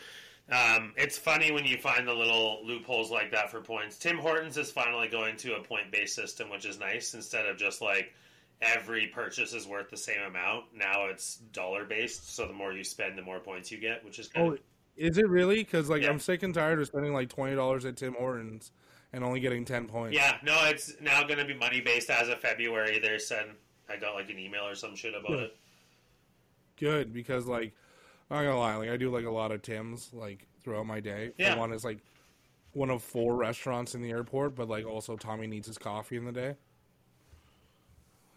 [SPEAKER 2] Um, it's funny when you find the little loopholes like that for points. Tim Hortons is finally going to a point based system, which is nice instead of just like every purchase is worth the same amount. Now it's dollar based, so the more you spend, the more points you get, which is kind
[SPEAKER 3] Oh, is it really? Because like
[SPEAKER 2] Yeah.
[SPEAKER 3] I'm sick and tired of spending like twenty dollars at Tim Hortons and only getting ten points.
[SPEAKER 2] yeah. No, it's now going to be money based as of February. They said I got like an email or some shit about
[SPEAKER 3] Yeah.
[SPEAKER 2] it.
[SPEAKER 3] good because like I'm not gonna lie, like I do like a lot of Tim's like throughout my day. For
[SPEAKER 2] Yeah.
[SPEAKER 3] One is like one of four restaurants in the airport, but like also Tommy needs his coffee in the day.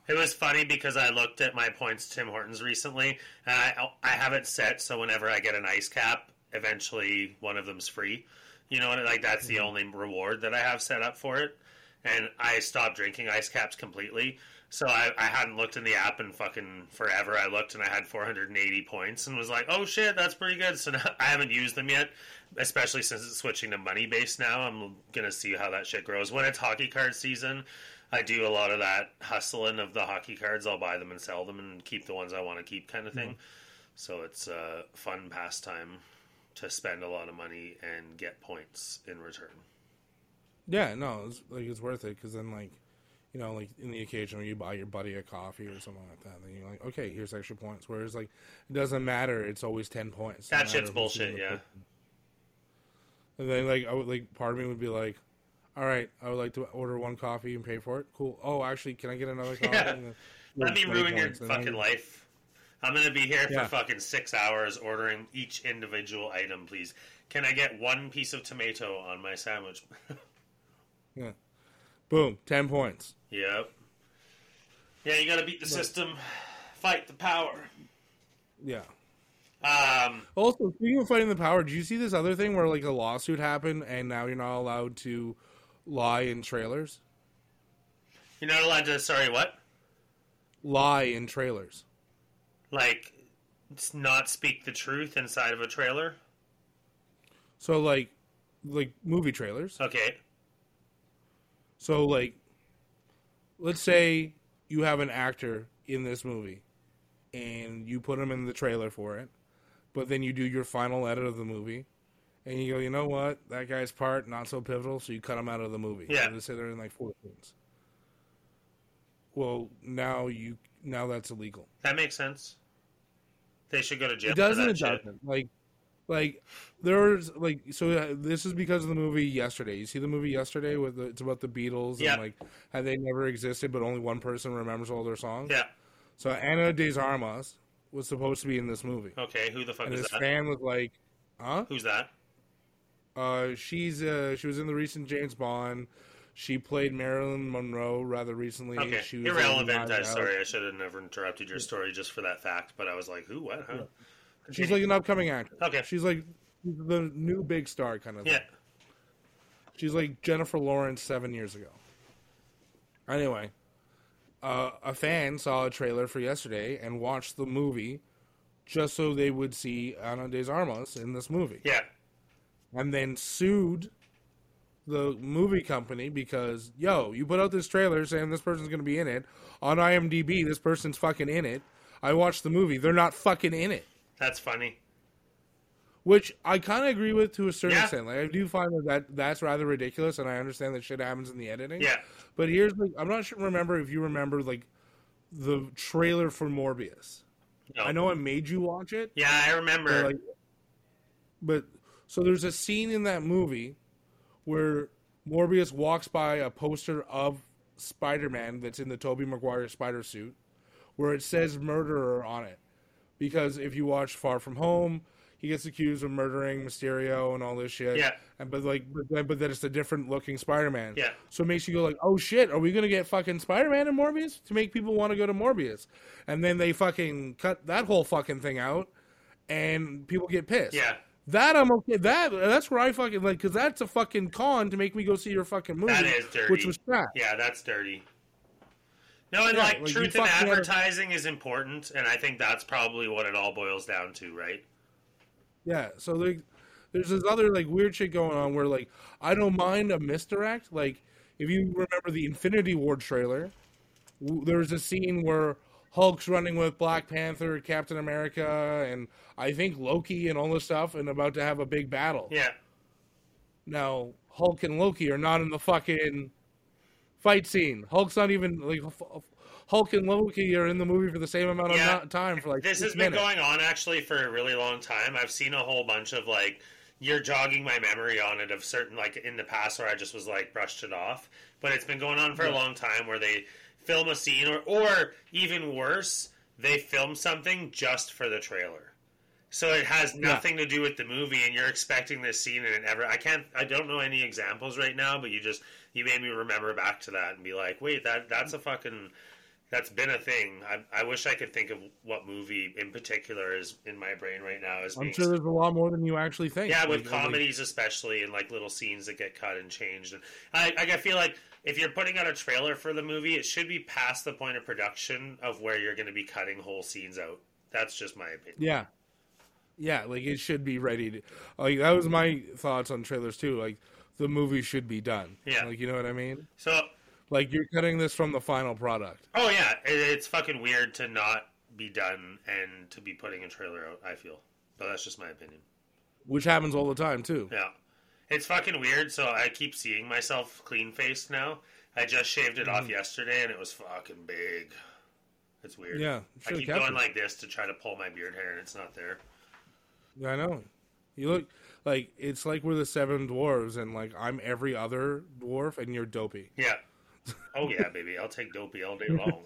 [SPEAKER 2] It was funny because I looked at my points Tim Hortons recently, and I I have it set so whenever I get an ice cap, eventually one of them's free. You know, like that's the mm-hmm. only reward that I have set up for it. And I stopped drinking ice caps completely, so I, I hadn't looked in the app in fucking forever. I looked and I had 480 points and was like, oh shit, that's pretty good. So (laughs) now, I haven't used them yet, especially since it's switching to money based now. I'm gonna see how that shit grows. When it's hockey card season, I do a lot of that hustling of the hockey cards. I'll buy them and sell them and keep the ones I want to keep, kind of thing. Mm-hmm. So it's a fun pastime to spend a lot of money and get points in return.
[SPEAKER 3] Yeah, no, it's, like it's worth it because then like, you know, like in the occasion when you buy your buddy a coffee or something like that, then you're like, okay, here's extra points. Whereas like, it doesn't matter; it's always ten points. no
[SPEAKER 2] That
[SPEAKER 3] matter
[SPEAKER 2] shit's bullshit, yeah.
[SPEAKER 3] person. And then like I would like part of me would be like, all right, I would like to order one coffee and pay for it. Cool. Oh, actually, can I get another (laughs) coffee?
[SPEAKER 2] Yeah. Let me
[SPEAKER 3] 20
[SPEAKER 2] ruin your
[SPEAKER 3] points, and then
[SPEAKER 2] fucking life. I'm gonna be here
[SPEAKER 3] Yeah.
[SPEAKER 2] for fucking six hours ordering each individual item, please. Can I get one piece of tomato on my sandwich? (laughs)
[SPEAKER 3] Yeah. Boom, ten points.
[SPEAKER 2] yep. Yeah, you gotta beat the system, fight the power.
[SPEAKER 3] Yeah.
[SPEAKER 2] Um,
[SPEAKER 3] Also, speaking of fighting the power, did you see this other thing where like a lawsuit happened and now you're not allowed to lie in trailers?
[SPEAKER 2] you're not allowed to. Sorry, what?
[SPEAKER 3] Lie in trailers.
[SPEAKER 2] Like, not speak the truth inside of a trailer?
[SPEAKER 3] So like, like movie trailers.
[SPEAKER 2] Okay.
[SPEAKER 3] So like, let's say you have an actor in this movie, and you put him in the trailer for it, but then you do your final edit of the movie, and you go, you know what, that guy's part not so pivotal, so you cut him out of the movie.
[SPEAKER 2] Yeah.
[SPEAKER 3] And they say they're in like four scenes. Well, now you now that's illegal.
[SPEAKER 2] That makes sense. They should go to jail
[SPEAKER 3] It doesn't. It
[SPEAKER 2] shit.
[SPEAKER 3] doesn't. Like, like there's like so. uh, This is because of the movie yesterday. You see the movie yesterday with the, it's about the Beatles
[SPEAKER 2] Yeah.
[SPEAKER 3] and like how they never existed, but only one person remembers all their songs.
[SPEAKER 2] Yeah.
[SPEAKER 3] So Ana de Armas was supposed to be in this movie,
[SPEAKER 2] Okay, who the fuck
[SPEAKER 3] and
[SPEAKER 2] is
[SPEAKER 3] this
[SPEAKER 2] that?
[SPEAKER 3] fan was like, "Huh?
[SPEAKER 2] Who's that?
[SPEAKER 3] Uh, she's uh, she was in the recent James Bond. She played Marilyn Monroe rather recently.
[SPEAKER 2] Okay,
[SPEAKER 3] She was
[SPEAKER 2] irrelevant. I'm sorry, I should have never interrupted your story just for that fact. But I was like, who? What? Huh?
[SPEAKER 3] She's like an upcoming actress.
[SPEAKER 2] Okay.
[SPEAKER 3] She's like the new big star kind of. thing.
[SPEAKER 2] yeah.
[SPEAKER 3] She's like Jennifer Lawrence seven years ago. Anyway, uh, a fan saw a trailer for yesterday and watched the movie just so they would see Ana de Armas in this movie,
[SPEAKER 2] Yeah.
[SPEAKER 3] and then sued the movie company because yo, you put out this trailer saying this person's going to be in it on IMDb. This person's fucking in it. I watched the movie. They're not fucking in it.
[SPEAKER 2] That's funny.
[SPEAKER 3] Which I kind of agree with to a certain
[SPEAKER 2] Yeah.
[SPEAKER 3] extent. Like I do find that, that that's rather ridiculous, and I understand that shit happens in the editing.
[SPEAKER 2] Yeah.
[SPEAKER 3] But here's like I'm not sure. Remember if you remember like the trailer for Morbius?
[SPEAKER 2] No.
[SPEAKER 3] I know I made you watch it.
[SPEAKER 2] Yeah, I remember.
[SPEAKER 3] Like, but so there's a scene in that movie where Morbius walks by a poster of Spider-Man that's in the Tobey Maguire spider suit, where it says murderer on it. Because if you watch Far From Home, he gets accused of murdering Mysterio and all this shit.
[SPEAKER 2] Yeah.
[SPEAKER 3] And but like, but then, but then it's a different looking Spider-Man.
[SPEAKER 2] Yeah.
[SPEAKER 3] So it makes you go like, oh shit, are we gonna get fucking Spider-Man and Morbius to make people want to go to Morbius? And then they fucking cut that whole fucking thing out, and people get pissed.
[SPEAKER 2] yeah.
[SPEAKER 3] That I'm okay. That that's where I fucking like because that's a fucking con to make me go see your fucking movie.
[SPEAKER 2] That is dirty.
[SPEAKER 3] Which was crap.
[SPEAKER 2] Yeah, that's dirty. No, and
[SPEAKER 3] Yeah,
[SPEAKER 2] like,
[SPEAKER 3] like,
[SPEAKER 2] truth in advertising is important, and I think that's probably what it all boils down to, right?
[SPEAKER 3] Yeah. So like, there's this other like weird shit going on where like I don't mind a misdirect. Like if you remember the Infinity War trailer, w- there was a scene where Hulk's running with Black Panther, Captain America, and I think Loki and all this stuff, and about to have a big battle.
[SPEAKER 2] Yeah.
[SPEAKER 3] Now, Hulk and Loki are not in the fucking fight scene. Hulk's not even like Hulk and Loki are in the movie for the same amount of
[SPEAKER 2] Yeah.
[SPEAKER 3] time for like
[SPEAKER 2] this has been
[SPEAKER 3] minutes.
[SPEAKER 2] going on actually for a really long time. I've seen a whole bunch of like you're jogging my memory on it of certain like in the past where I just was like brushed it off. But it's been going on for a long time where they film a scene or or even worse, they film something just for the trailer. So it has
[SPEAKER 3] Yeah.
[SPEAKER 2] nothing to do with the movie and you're expecting this scene and it never I can't I don't know any examples right now, but you just you made me remember back to that and be like, wait, that that's a fucking that's been a thing. I, I wish I could think of what movie in particular is in my brain right now. Is
[SPEAKER 3] I'm sure there's a lot more than you actually think.
[SPEAKER 2] yeah, with
[SPEAKER 3] like-
[SPEAKER 2] comedies especially, and like little scenes that get cut and changed. And I, I feel like if you're putting out a trailer for the movie, it should be past the point of production of where you're going to be cutting whole scenes out. That's just my opinion.
[SPEAKER 3] Yeah. Yeah, like it should be ready to like that was my thoughts on trailers too. Like the movie should be done.
[SPEAKER 2] Yeah.
[SPEAKER 3] Like you know what I mean?
[SPEAKER 2] So,
[SPEAKER 3] Like you're cutting this from the final product.
[SPEAKER 2] oh yeah, it, it's fucking weird to not be done and to be putting a trailer out. I feel, but that's just my opinion.
[SPEAKER 3] Which happens all the time too.
[SPEAKER 2] Yeah. It's fucking weird, so I keep seeing myself clean faced now. I just shaved it
[SPEAKER 3] Mm-hmm.
[SPEAKER 2] off yesterday and it was fucking big. It's weird.
[SPEAKER 3] Yeah.
[SPEAKER 2] I keep going
[SPEAKER 3] it.
[SPEAKER 2] like this to try to pull my beard hair and it's not there.
[SPEAKER 3] Yeah, I know. You look like it's like we're the seven dwarves and like I'm every other dwarf and you're dopey.
[SPEAKER 2] Yeah. Oh yeah, baby. I'll take dopey all day long.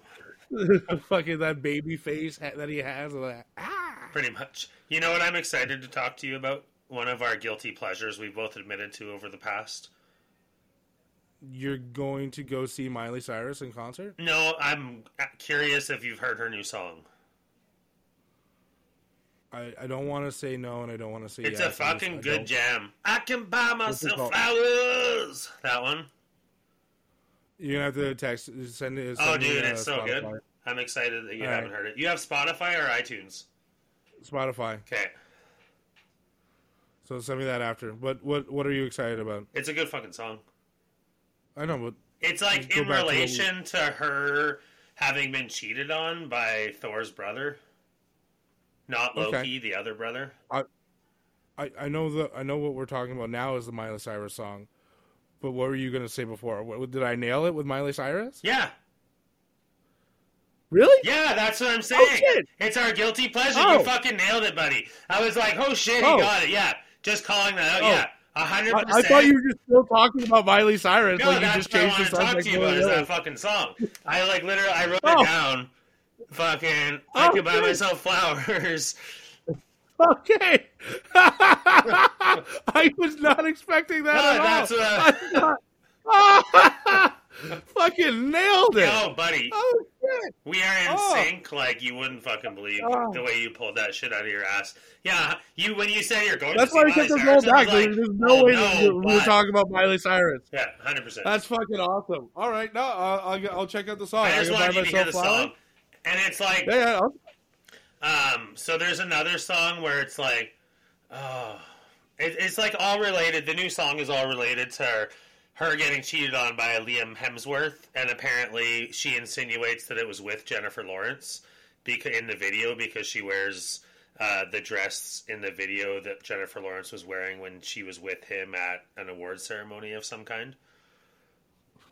[SPEAKER 2] (laughs)
[SPEAKER 3] Fucking that baby face that he has. Like, ah.
[SPEAKER 2] Pretty much. You know what I'm excited to talk to you about? One of our guilty pleasures we've both admitted to over the past.
[SPEAKER 3] You're going to go see Miley Cyrus in concert?
[SPEAKER 2] No, I'm curious if you've heard her new song.
[SPEAKER 3] I, I don't want to say no and I don't want to say
[SPEAKER 2] It's
[SPEAKER 3] yes.
[SPEAKER 2] a
[SPEAKER 3] just-
[SPEAKER 2] fucking
[SPEAKER 3] I
[SPEAKER 2] good jam. I can buy myself flowers. That one.
[SPEAKER 3] You're gonna have to text, send it. Send
[SPEAKER 2] Oh,
[SPEAKER 3] me,
[SPEAKER 2] dude,
[SPEAKER 3] uh,
[SPEAKER 2] it's so good. I'm excited that you
[SPEAKER 3] All
[SPEAKER 2] haven't
[SPEAKER 3] right.
[SPEAKER 2] heard it. You have Spotify or iTunes?
[SPEAKER 3] Spotify.
[SPEAKER 2] Okay.
[SPEAKER 3] So send me that after. But what what are you excited about?
[SPEAKER 2] It's a good fucking song.
[SPEAKER 3] I know, but
[SPEAKER 2] It's like in
[SPEAKER 3] back to
[SPEAKER 2] relation to her having been cheated on by Thor's brother. Not
[SPEAKER 3] Okay.
[SPEAKER 2] Loki, the other brother.
[SPEAKER 3] I I know the I know what we're talking about now is the Miley Cyrus song. But what were you gonna say before? What, did I nail it with Miley Cyrus?
[SPEAKER 2] Yeah.
[SPEAKER 3] Really?
[SPEAKER 2] Yeah, that's what I'm saying.
[SPEAKER 3] Oh, shit.
[SPEAKER 2] It's our guilty pleasure.
[SPEAKER 3] Oh.
[SPEAKER 2] You fucking nailed it, buddy. I was like, oh shit, he
[SPEAKER 3] Oh.
[SPEAKER 2] got it. Yeah. Just calling that out.
[SPEAKER 3] Oh.
[SPEAKER 2] Yeah. A hundred
[SPEAKER 3] I, I thought you were just still talking about Miley Cyrus.
[SPEAKER 2] No,
[SPEAKER 3] like you
[SPEAKER 2] that's
[SPEAKER 3] just
[SPEAKER 2] what I want to talk to you about is that fucking song. I like literally, I wrote
[SPEAKER 3] Oh.
[SPEAKER 2] it down. Fucking, I
[SPEAKER 3] Oh,
[SPEAKER 2] could buy myself flowers. (laughs)
[SPEAKER 3] Okay. (laughs) I was not expecting that
[SPEAKER 2] No,
[SPEAKER 3] at
[SPEAKER 2] that's
[SPEAKER 3] all.
[SPEAKER 2] what-
[SPEAKER 3] thought- (laughs) fucking nailed it.
[SPEAKER 2] Yo, buddy,
[SPEAKER 3] Oh shit.
[SPEAKER 2] we are in
[SPEAKER 3] Oh.
[SPEAKER 2] sync like you wouldn't fucking believe
[SPEAKER 3] Oh.
[SPEAKER 2] the way you pulled that shit out of your ass. Yeah, you when you said you're going
[SPEAKER 3] That's
[SPEAKER 2] to
[SPEAKER 3] why I
[SPEAKER 2] Miley
[SPEAKER 3] this all back. There's,
[SPEAKER 2] like,
[SPEAKER 3] there's no
[SPEAKER 2] oh,
[SPEAKER 3] way
[SPEAKER 2] no,
[SPEAKER 3] that we were talking about Miley Cyrus.
[SPEAKER 2] Yeah, hundred percent.
[SPEAKER 3] That's fucking awesome. All right, no, I'll, I'll, I'll check out the song.
[SPEAKER 2] I just wanted you to hear the
[SPEAKER 3] flowers.
[SPEAKER 2] song, and it's like
[SPEAKER 3] Yeah,
[SPEAKER 2] Um, so there's another song where it's like, oh, it, it's like all related. The new song is all related to her, her getting cheated on by Liam Hemsworth, and apparently she insinuates that it was with Jennifer Lawrence because in the video because she wears uh, the dress in the video that Jennifer Lawrence was wearing when she was with him at an award ceremony of some kind.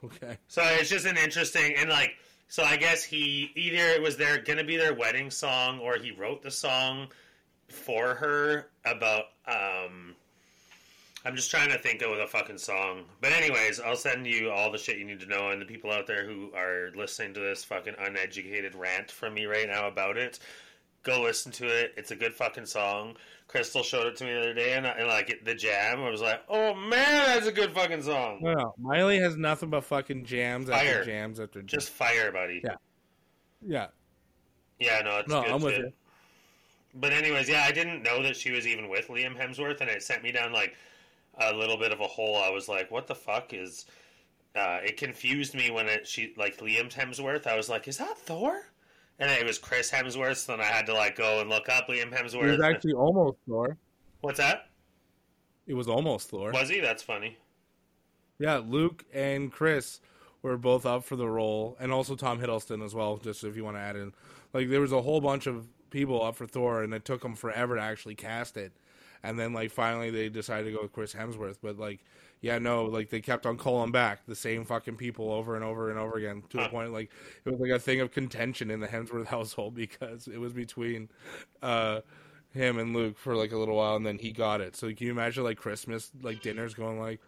[SPEAKER 3] Okay.
[SPEAKER 2] So it's just an interesting and like so I guess he either it was their gonna be their wedding song or he wrote the song for her about um I'm just trying to think of a fucking song. But anyways, I'll send you all the shit you need to know and the people out there who are listening to this fucking uneducated rant from me right now about it. Go listen to it. It's a good fucking song. Crystal showed it to me the other day, and, I, and like the jam, I was like, "Oh man, that's a good fucking song."
[SPEAKER 3] No, no. Miley has nothing but fucking jams
[SPEAKER 2] Fire.
[SPEAKER 3] after jams after jams.
[SPEAKER 2] Just fire, buddy.
[SPEAKER 3] Yeah. Yeah.
[SPEAKER 2] Yeah, no, it's
[SPEAKER 3] No,
[SPEAKER 2] good
[SPEAKER 3] I'm with
[SPEAKER 2] shit.
[SPEAKER 3] you.
[SPEAKER 2] But anyways, yeah, I didn't know that she was even with Liam Hemsworth, and it sent me down like a little bit of a hole. I was like, "What the fuck is?" Uh, it confused me when it she like Liam Hemsworth. I was like, "Is that Thor?" And it was Chris Hemsworth. So then I had to like go and look up Liam Hemsworth.
[SPEAKER 3] It was actually almost Thor.
[SPEAKER 2] What's that?
[SPEAKER 3] It was almost Thor.
[SPEAKER 2] Was he? That's funny.
[SPEAKER 3] Yeah, Luke and Chris were both up for the role, and also Tom Hiddleston as well. Just if you want to add in, like there was a whole bunch of people up for Thor, and it took them forever to actually cast it. And then like finally they decided to go with Chris Hemsworth, but like yeah, no, like they kept on calling back the same fucking people over and over and over again to a point like it was like a thing of contention in the Hemsworth (laughs) household because it was between uh him and Luke for like a little while and then he got it. So can you imagine like Christmas like dinners going like,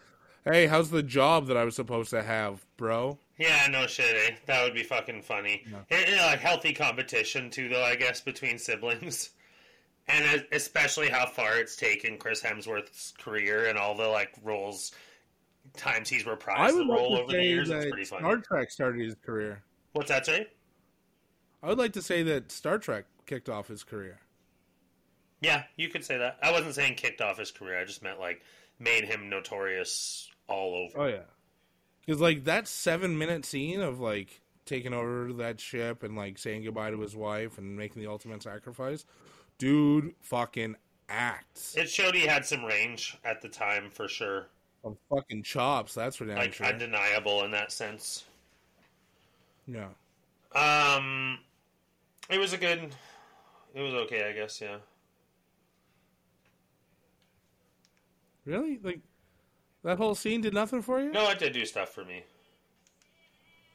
[SPEAKER 3] Hey, how's the job that I was supposed to have, bro?
[SPEAKER 2] Yeah, no shit, eh? That would be fucking funny. And, and, like healthy competition too, though. I guess between siblings, and especially how far it's taken Chris Hemsworth's career and all the like roles, times he's reprised the role over the years. It's pretty funny.
[SPEAKER 3] Star Trek started his career.
[SPEAKER 2] What's that say?
[SPEAKER 3] I would like to say that Star Trek kicked off his career.
[SPEAKER 2] Yeah, you could say that. I wasn't saying kicked off his career. I just meant like made him notorious all over.
[SPEAKER 3] Oh yeah, because like that seven minute scene of like taking over that ship and like saying goodbye to his wife and making the ultimate sacrifice, dude, fucking acts
[SPEAKER 2] It showed he had some range at the time for sure.
[SPEAKER 3] of fucking chops. That's for damn
[SPEAKER 2] Like
[SPEAKER 3] sure.
[SPEAKER 2] undeniable in that sense.
[SPEAKER 3] yeah,
[SPEAKER 2] Um, it was a good. It was okay, I guess. Yeah.
[SPEAKER 3] really, like that whole scene did nothing for you.
[SPEAKER 2] No, it did do stuff for me.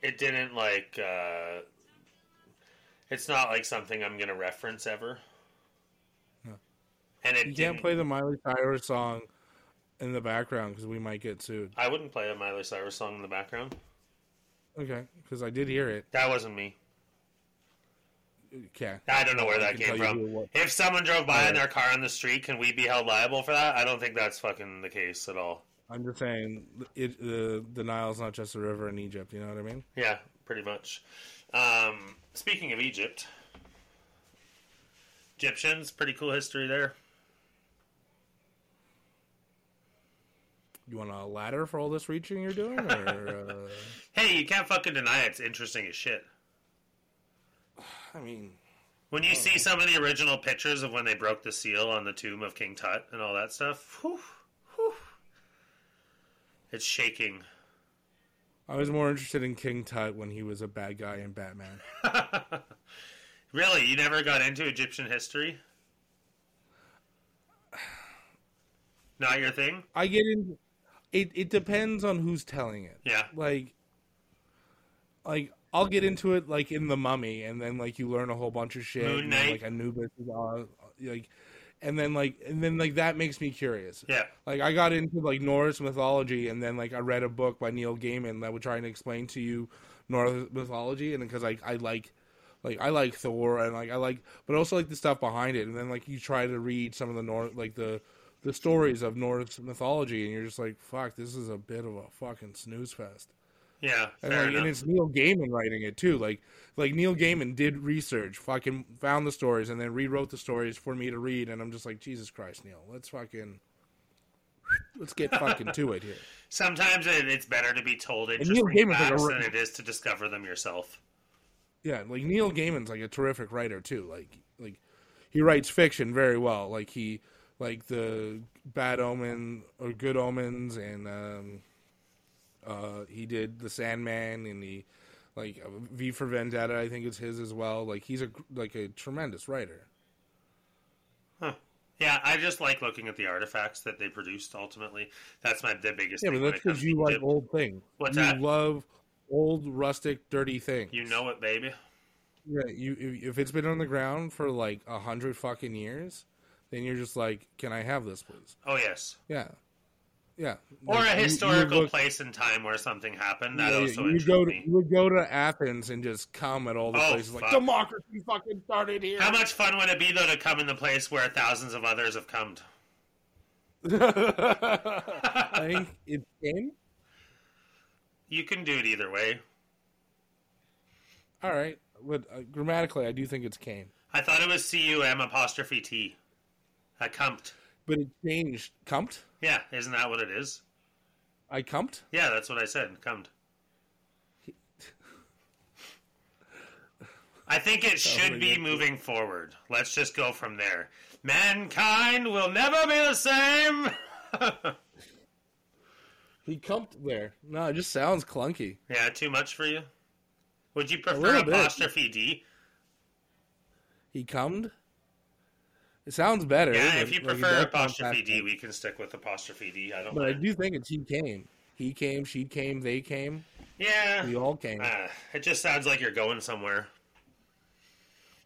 [SPEAKER 2] It didn't like. uh It's not like something I'm gonna reference ever. And it
[SPEAKER 3] You can't
[SPEAKER 2] didn't-
[SPEAKER 3] play the Miley Cyrus song in the background because we might get sued.
[SPEAKER 2] I wouldn't play a Miley Cyrus song in the background.
[SPEAKER 3] Okay, because I did hear it.
[SPEAKER 2] That wasn't me.
[SPEAKER 3] Okay,
[SPEAKER 2] I don't know where that came from.
[SPEAKER 3] who it was.
[SPEAKER 2] If someone drove by in their car on the street, can we be held liable for that? I don't think that's fucking the case at all.
[SPEAKER 3] I'm just saying, it the the Nile's not just a river in Egypt. You know what I mean?
[SPEAKER 2] Yeah, pretty much. Um, speaking of Egypt, Egyptians, pretty cool history there.
[SPEAKER 3] You want a ladder for all this reaching you're doing, or uh, (laughs)
[SPEAKER 2] Hey, you can't fucking deny it. it's interesting as shit.
[SPEAKER 3] I mean,
[SPEAKER 2] When you see some of the original pictures of when they broke the seal on the tomb of King Tut and all that stuff, whew, whew, it's shaking.
[SPEAKER 3] I was more interested in King Tut when he was a bad guy in Batman. (laughs)
[SPEAKER 2] really, you never got into Egyptian history? (sighs) Not your thing?
[SPEAKER 3] I get in. It it depends on who's telling it.
[SPEAKER 2] Yeah.
[SPEAKER 3] Like, like I'll get into it like in the Mummy, and then like you learn a whole bunch of shit.
[SPEAKER 2] Moon
[SPEAKER 3] and then, like Anubis is on, like, and then like and then like that makes me curious.
[SPEAKER 2] Yeah.
[SPEAKER 3] Like I got into like Norse mythology, and then like I read a book by Neil Gaiman that would try and explain to you Norse mythology, and because like I like. Like I like Thor and like I like, but also like the stuff behind it, and then like you try to read some of the North, like the the stories of Norse mythology, and you're just like, fuck, this is a bit of a fucking snooze fest.
[SPEAKER 2] Yeah,
[SPEAKER 3] And like, and it's Neil Gaiman writing it too. Like, like Neil Gaiman did research, fucking found the stories, and then rewrote the stories for me to read. And I'm just like, Jesus Christ, Neil, let's fucking, let's get fucking to it here. (laughs)
[SPEAKER 2] Sometimes it's better to be told
[SPEAKER 3] Neil
[SPEAKER 2] interesting
[SPEAKER 3] Gaiman's like a
[SPEAKER 2] than it is to discover them yourself.
[SPEAKER 3] Yeah, like Neil Gaiman's like a terrific writer too. Like, like he writes fiction very well. Like he, like the Bad Omen or Good Omens, and um, uh, he did the Sandman, and he, like uh, V for Vendetta. I think it's his as well. Like he's a like a tremendous writer.
[SPEAKER 2] Huh. Yeah, I just like looking at the artifacts that they produced. Ultimately, that's my the biggest.
[SPEAKER 3] Yeah,
[SPEAKER 2] thing
[SPEAKER 3] but that's because you like old things.
[SPEAKER 2] What's
[SPEAKER 3] you
[SPEAKER 2] that?
[SPEAKER 3] love old, rustic, dirty things.
[SPEAKER 2] You know it, baby.
[SPEAKER 3] Yeah, you if, if it's been on the ground for like a hundred fucking years, then you're just like, can I have this, please?
[SPEAKER 2] Oh yes,
[SPEAKER 3] Yeah, yeah.
[SPEAKER 2] or
[SPEAKER 3] Like,
[SPEAKER 2] a
[SPEAKER 3] you- you
[SPEAKER 2] historical
[SPEAKER 3] look-
[SPEAKER 2] place and time where something happened. That
[SPEAKER 3] Yeah,
[SPEAKER 2] also
[SPEAKER 3] you go to
[SPEAKER 2] me.
[SPEAKER 3] you would go to Athens and just come at all the
[SPEAKER 2] Oh,
[SPEAKER 3] places like democracy fucking started here.
[SPEAKER 2] How much fun would it be though to come in the place where thousands of others have come? (laughs) (laughs)
[SPEAKER 3] I think it's in.
[SPEAKER 2] You can do it either way.
[SPEAKER 3] All right, but uh, grammatically, I do think it's Kane.
[SPEAKER 2] I thought it was C U M apostrophe T. I cumped.
[SPEAKER 3] But it changed. Cumped.
[SPEAKER 2] Yeah, isn't that what it is?
[SPEAKER 3] I cumped.
[SPEAKER 2] Yeah, that's what I said. Cumped. I think it should be moving forward. Let's just go from there. Mankind will never be the same. (laughs)
[SPEAKER 3] He cumped there. No, it just sounds clunky.
[SPEAKER 2] Yeah, too much for you. Would you prefer apostrophe D?
[SPEAKER 3] He cummed. It sounds better.
[SPEAKER 2] Yeah, if you
[SPEAKER 3] like,
[SPEAKER 2] prefer apostrophe D, we can stick with apostrophe D. I don't
[SPEAKER 3] But I do think it's he came. He came, she came, they came.
[SPEAKER 2] Yeah,
[SPEAKER 3] We all came.
[SPEAKER 2] uh, it just sounds like you're going somewhere.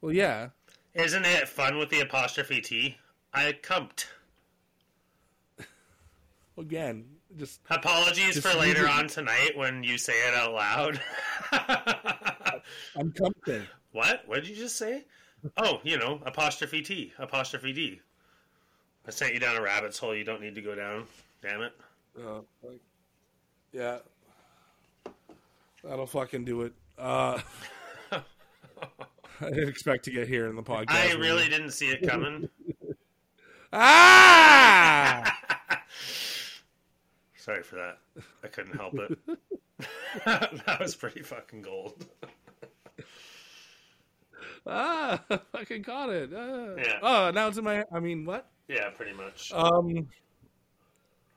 [SPEAKER 3] Well, yeah.
[SPEAKER 2] Isn't it fun with the apostrophe T? I cumped. (laughs)
[SPEAKER 3] Again, just
[SPEAKER 2] Apologies
[SPEAKER 3] Just
[SPEAKER 2] for later
[SPEAKER 3] it-
[SPEAKER 2] on tonight when you say it out loud. (laughs)
[SPEAKER 3] I'm cumping.
[SPEAKER 2] what? What did you just say? Oh, you know, apostrophe T, apostrophe D. I sent you down a rabbit's hole you don't need to go down. Damn it.
[SPEAKER 3] Uh, like, yeah. That'll fucking do it. Uh, (laughs) I didn't expect to get here in the podcast.
[SPEAKER 2] I really didn't see it coming. (laughs)
[SPEAKER 3] Ah!
[SPEAKER 2] Sorry for that. I couldn't help it. (laughs) that was pretty fucking gold.
[SPEAKER 3] Ah! (laughs) Fucking caught it. Ah.
[SPEAKER 2] Yeah.
[SPEAKER 3] Oh, now it's in my. I mean, what?
[SPEAKER 2] Yeah, pretty much.
[SPEAKER 3] Um.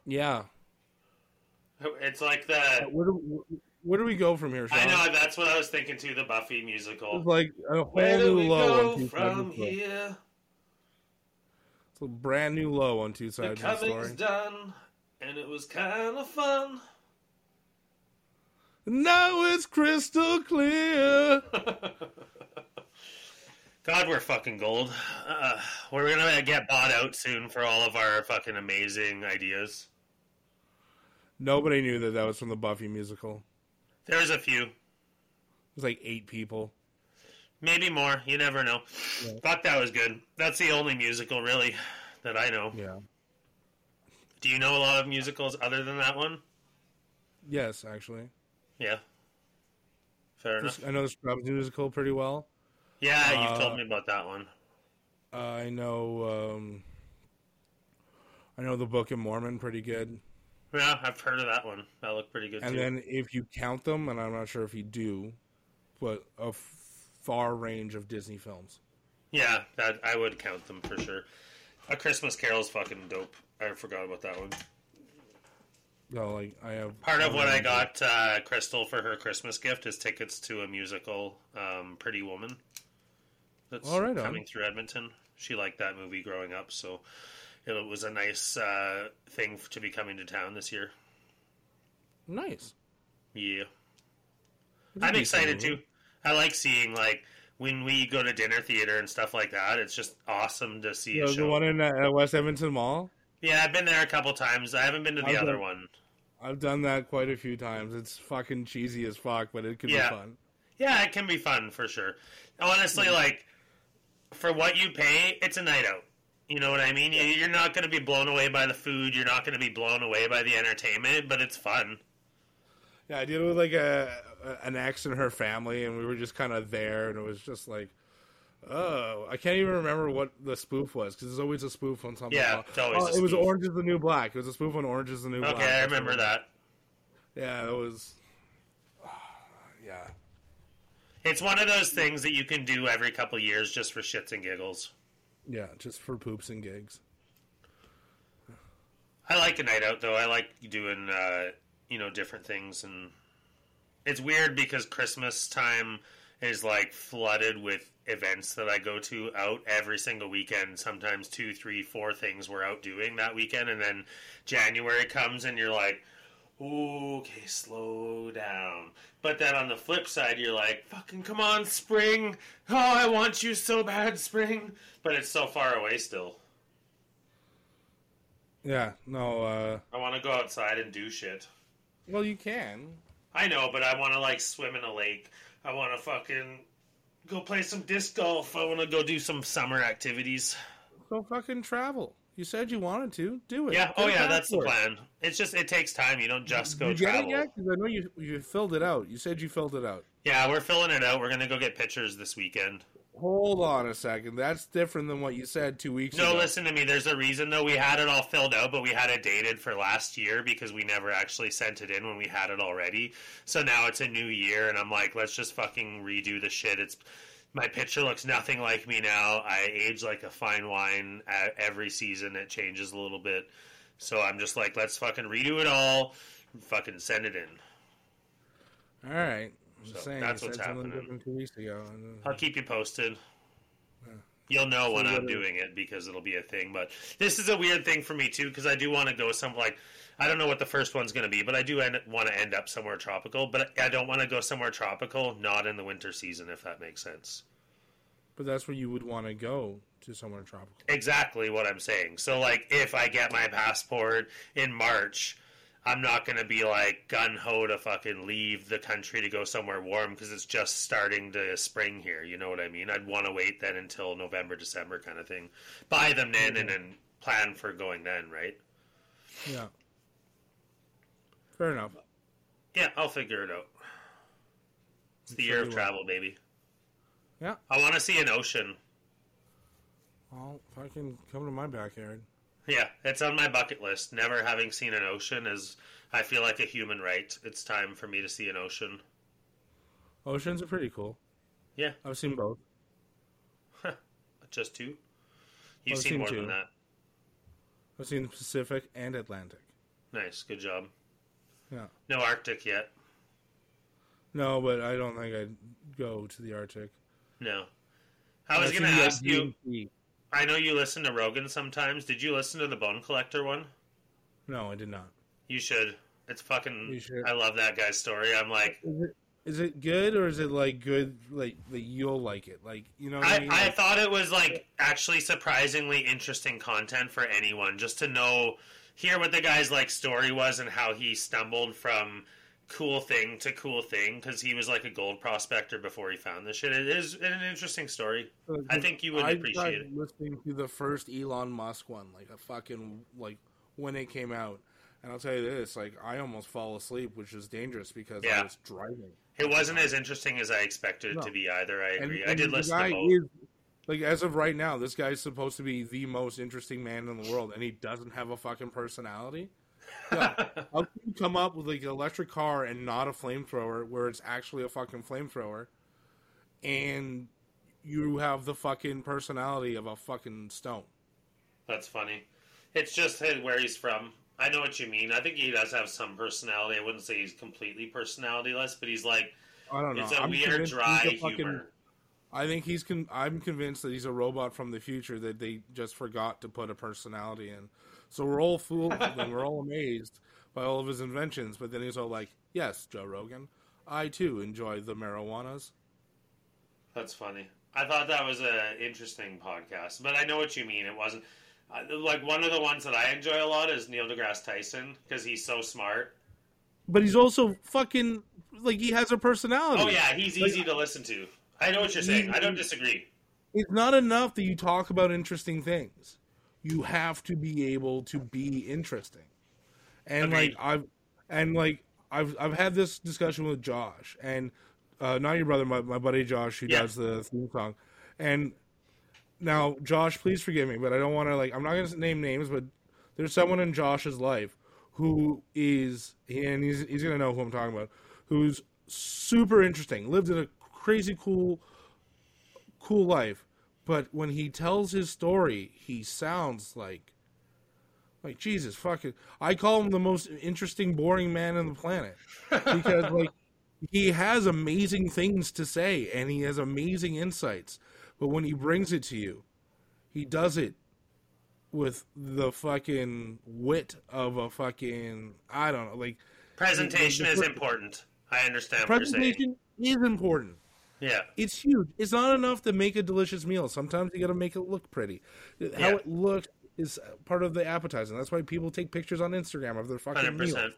[SPEAKER 3] Yeah.
[SPEAKER 2] It's like the.
[SPEAKER 3] Where do where do we go from here, Sean?
[SPEAKER 2] I know that's what I was thinking too. The Buffy musical.
[SPEAKER 3] It's like a whole
[SPEAKER 2] Where do
[SPEAKER 3] new
[SPEAKER 2] we
[SPEAKER 3] low
[SPEAKER 2] go
[SPEAKER 3] on two sides
[SPEAKER 2] from
[SPEAKER 3] of the story.
[SPEAKER 2] here?
[SPEAKER 3] It's a brand new low on two
[SPEAKER 2] The
[SPEAKER 3] sides the
[SPEAKER 2] coming's done, and it was kind of fun.
[SPEAKER 3] Now it's crystal clear. (laughs)
[SPEAKER 2] God, we're fucking gold. Uh, we're gonna get bought out soon for all of our fucking amazing ideas.
[SPEAKER 3] Nobody knew that that was from the Buffy musical.
[SPEAKER 2] There's a few,
[SPEAKER 3] It was like eight people.
[SPEAKER 2] maybe more. You never know.
[SPEAKER 3] Yeah.
[SPEAKER 2] Fuck, that was good. That's the only musical really that I know.
[SPEAKER 3] Yeah.
[SPEAKER 2] Do you know a lot of musicals other than that one?
[SPEAKER 3] Yes, actually.
[SPEAKER 2] Yeah. Fair enough.
[SPEAKER 3] I know the Scrubs musical pretty well.
[SPEAKER 2] Yeah, you've
[SPEAKER 3] Uh,
[SPEAKER 2] told me about that one.
[SPEAKER 3] Uh, I know. Um, I know the Book of Mormon pretty good.
[SPEAKER 2] Yeah, I've heard of that one. That looked pretty good
[SPEAKER 3] And
[SPEAKER 2] too.
[SPEAKER 3] then if you count them, and I'm not sure if you do, but a f- far range of Disney films.
[SPEAKER 2] yeah, that I would count them for sure. A Christmas Carol's fucking dope. I forgot about that one.
[SPEAKER 3] No, like I have
[SPEAKER 2] Part of what I got uh, Crystal for her Christmas gift is tickets to a musical, um, Pretty Woman. That's
[SPEAKER 3] All right, on.
[SPEAKER 2] coming through Edmonton. She liked that movie growing up, so it was a nice uh, thing to be coming to town this year.
[SPEAKER 3] Nice.
[SPEAKER 2] Yeah,
[SPEAKER 3] a
[SPEAKER 2] I'm excited too. I like seeing like when we go to dinner theater and stuff like that. It's just awesome to see
[SPEAKER 3] Yeah, the one in uh, West Edmonton Mall.
[SPEAKER 2] Yeah, I've been there a couple times. I haven't been to the
[SPEAKER 3] I've
[SPEAKER 2] other
[SPEAKER 3] done-
[SPEAKER 2] one.
[SPEAKER 3] I've done that quite a few times. It's fucking cheesy as fuck, but it could
[SPEAKER 2] Yeah.
[SPEAKER 3] be fun.
[SPEAKER 2] Yeah, it can be fun for sure. Honestly, like for what you pay, it's a night out. You know what I mean? You- You're not going to be blown away by the food. You're not going to be blown away by the entertainment, but it's fun.
[SPEAKER 3] Yeah, I did it with like a, an ex and her family, and we were just kind of there, and it was just like, oh, I can't even remember what the spoof was because there's always a spoof on something.
[SPEAKER 2] Yeah, it's always
[SPEAKER 3] Oh, it was. Orange is the New Black. It was a spoof on Orange is the New Black.
[SPEAKER 2] Okay, I remember that.
[SPEAKER 3] Yeah, it was. (sighs) Yeah,
[SPEAKER 2] It's one of those things that you can do every couple years just for shits and giggles.
[SPEAKER 3] yeah, just for poops and gigs.
[SPEAKER 2] I like a night out though. I like doing uh, you know different things, and it's weird because Christmas time is like flooded with events that I go to out every single weekend. Sometimes two, three, four things we're out doing that weekend, and then January comes and you're like, okay, slow down. But then on the flip side, you're like, fucking come on, spring. Oh, I want you so bad, spring. But it's so far away still.
[SPEAKER 3] Yeah, no. uh
[SPEAKER 2] I want to go outside and do shit.
[SPEAKER 3] Well, you can.
[SPEAKER 2] I know, but I want to like swim in a lake. I want to fucking go play some disc golf. I want to go do some summer activities.
[SPEAKER 3] Go fucking travel. You said you wanted to do it.
[SPEAKER 2] Yeah.
[SPEAKER 3] Get
[SPEAKER 2] Oh yeah, that's the plan. It's just it takes time. You don't just go
[SPEAKER 3] you get
[SPEAKER 2] travel.
[SPEAKER 3] it yet? Because I know you you filled it out. You said you filled it out.
[SPEAKER 2] Yeah, we're filling it out. We're gonna go get pictures this weekend.
[SPEAKER 3] Hold on a second. That's different than what you said two weeks
[SPEAKER 2] No,
[SPEAKER 3] ago.
[SPEAKER 2] No, listen to me. There's a reason though. We had it all filled out, but we had it dated for last year because we never actually sent it in when we had it already. So now it's a new year, and I'm like, let's just fucking redo the shit. It's my picture looks nothing like me now. I age like a fine wine. Every season, it changes a little bit. So I'm just like, let's fucking redo it all. fucking send it in.
[SPEAKER 3] All right. I'm
[SPEAKER 2] So,
[SPEAKER 3] saying,
[SPEAKER 2] that's what's
[SPEAKER 3] something
[SPEAKER 2] happening.
[SPEAKER 3] different two weeks ago. and,
[SPEAKER 2] I'll keep you posted.
[SPEAKER 3] Yeah.
[SPEAKER 2] You'll know when I'm doing it because it'll be a thing. But this is a weird thing for me too because I do want to go some like I don't know what the first one's going to be, but I do end, want to end up somewhere tropical. But I don't want to go somewhere tropical, not in the winter season, if that makes sense.
[SPEAKER 3] But that's where you would want to go to somewhere tropical.
[SPEAKER 2] Exactly what I'm saying. So like, if I get my passport in March. I'm not going to be like gun ho to fucking leave the country to go somewhere warm because it's just starting to spring here. You know what I mean? I'd want to wait then until November, December kind of thing. Buy them then and then plan for going then, right?
[SPEAKER 3] Yeah. Fair enough.
[SPEAKER 2] Yeah, I'll figure it out. It's the year of travel, baby.
[SPEAKER 3] Yeah.
[SPEAKER 2] I want to see an ocean.
[SPEAKER 3] Well, if I can come to my backyard.
[SPEAKER 2] Yeah, it's on my bucket list. Never having seen an ocean is, I feel like a human right. It's time for me to see an ocean.
[SPEAKER 3] Oceans are pretty cool.
[SPEAKER 2] Yeah.
[SPEAKER 3] I've seen both.
[SPEAKER 2] Just two? You've seen
[SPEAKER 3] seen
[SPEAKER 2] more
[SPEAKER 3] two.
[SPEAKER 2] than that.
[SPEAKER 3] I've seen the Pacific and Atlantic.
[SPEAKER 2] Nice, good job.
[SPEAKER 3] Yeah.
[SPEAKER 2] No Arctic yet.
[SPEAKER 3] No, but I don't think I'd go to the Arctic.
[SPEAKER 2] No. I was going to ask you.
[SPEAKER 3] DMZ.
[SPEAKER 2] I know you listen to Rogan sometimes. Did you listen to the Bone Collector one?
[SPEAKER 3] No, I did not.
[SPEAKER 2] You should. It's fucking.
[SPEAKER 3] You should.
[SPEAKER 2] I love that guy's story. I'm like,
[SPEAKER 3] Is it is it good or is it like good like that you'll like it? Like you know what I,
[SPEAKER 2] I,
[SPEAKER 3] mean?
[SPEAKER 2] I
[SPEAKER 3] Like,
[SPEAKER 2] thought it was like actually surprisingly interesting content for anyone just to know, hear what the guy's like story was and how he stumbled from cool thing to cool thing because he was like a gold prospector before he found this shit. It is an interesting story. Uh, I think you would
[SPEAKER 3] I
[SPEAKER 2] appreciate it.
[SPEAKER 3] listening to the first Elon Musk one, like a fucking like when it came out. And I'll tell you this, like I almost fall asleep, which is dangerous because
[SPEAKER 2] Yeah.
[SPEAKER 3] I was driving.
[SPEAKER 2] It wasn't as interesting as I expected it
[SPEAKER 3] No.
[SPEAKER 2] to be either. I
[SPEAKER 3] And,
[SPEAKER 2] agree. I
[SPEAKER 3] and
[SPEAKER 2] did listen to both.
[SPEAKER 3] is like as of right now, this guy's supposed to be the most interesting man in the world, and he doesn't have a fucking personality. Yeah. (laughs) How can you come up with like an electric car and not a flamethrower, where it's actually a fucking flamethrower, and you have the fucking personality of a fucking stone?
[SPEAKER 2] That's funny. It's just where he's from. I know what you mean. I think he does have some personality. I wouldn't say he's completely personalityless, but he's like
[SPEAKER 3] I don't know.
[SPEAKER 2] it's a
[SPEAKER 3] I'm
[SPEAKER 2] weird, dry humor.
[SPEAKER 3] I think he's. Con- I'm convinced that he's a robot from the future that they just forgot to put a personality in. So we're all fooled (laughs) and we're all amazed by all of his inventions. But then he's all like, "Yes, Joe Rogan, I too enjoy the marijuanas."
[SPEAKER 2] That's funny. I thought that was an interesting podcast, but I know what you mean. It wasn't uh, like one of the ones that I enjoy a lot is Neil deGrasse Tyson because he's so smart.
[SPEAKER 3] But he's also fucking like he has a personality.
[SPEAKER 2] Oh yeah, he's
[SPEAKER 3] Like-
[SPEAKER 2] easy to listen to. I know what you're saying. I don't disagree.
[SPEAKER 3] It's not enough that you talk about interesting things. You have to be able to be interesting. And
[SPEAKER 2] Agreed.
[SPEAKER 3] like I've and like I've I've had this discussion with Josh and uh, not your brother, my, my buddy Josh who
[SPEAKER 2] Yeah.
[SPEAKER 3] does the theme song. And now Josh, please forgive me, but I don't want to like I'm not going to name names, but there's someone in Josh's life who is and he's he's going to know who I'm talking about, who's super interesting, lived in a crazy cool cool life, but when he tells his story, he sounds like like Jesus fucking. I call him the most interesting, boring man on the planet because (laughs) like he has amazing things to say and he has amazing insights, but when he brings it to you, he does it with the fucking wit of a fucking I don't know like
[SPEAKER 2] Presentation is
[SPEAKER 3] the-
[SPEAKER 2] important. I understand what you're saying.
[SPEAKER 3] presentation is important.
[SPEAKER 2] Yeah,
[SPEAKER 3] It's huge. It's not enough to make a delicious meal. Sometimes you got to make it look pretty. How
[SPEAKER 2] Yeah.
[SPEAKER 3] it looks is part of the appetizing. That's why people take pictures on Instagram of their fucking
[SPEAKER 2] hundred
[SPEAKER 3] meal.
[SPEAKER 2] percent.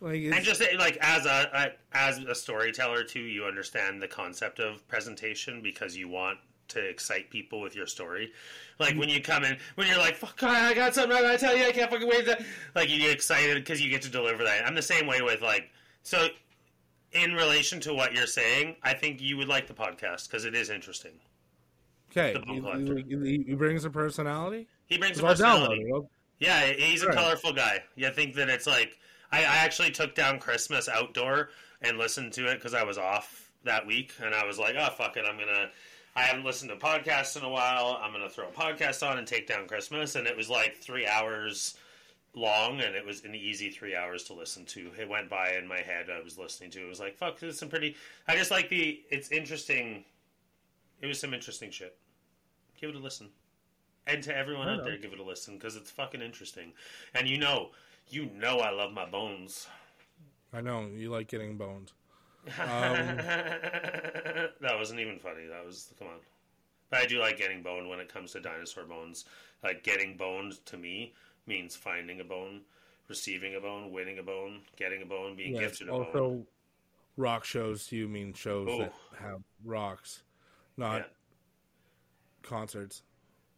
[SPEAKER 3] Like,
[SPEAKER 2] And just like as a, a as a storyteller too, you understand the concept of presentation because you want to excite people with your story. Like when you come in, when you're like, "Fuck, I got something I gotta tell you, I can't fucking wait." To... Like you get excited because you get to deliver that. I'm the same way with like so. In relation to what you're saying, I think you would like the podcast because it is interesting.
[SPEAKER 3] okay, he, he- he- brings a personality.
[SPEAKER 2] He brings a personality. Yeah, he's a
[SPEAKER 3] Right.
[SPEAKER 2] colorful guy. You think that it's like I, I actually took down Christmas outdoor and listened to it because I was off that week, and I was like, oh fuck it, I'm gonna. I haven't listened to podcasts in a while. I'm gonna throw a podcast on and take down Christmas, and it was like three hours long, and it was an easy three hours to listen to. It went by in my head. I was listening to. It was like fuck. There's some pretty. I just like the. It's interesting. It was some interesting shit. Give it a listen. And to everyone out there, give it a listen because it's fucking interesting. And you know, you know, I love my bones.
[SPEAKER 3] I know you like getting boned. (laughs)
[SPEAKER 2] Um, that wasn't even funny. That was come on. But I do like getting boned when it comes to dinosaur bones. Like getting boned to me means finding a bone, receiving a bone, winning a bone, getting a bone, being gifted a bone.
[SPEAKER 3] also, rock shows to you mean shows
[SPEAKER 2] Oh.
[SPEAKER 3] that have rocks, not
[SPEAKER 2] Yeah.
[SPEAKER 3] concerts,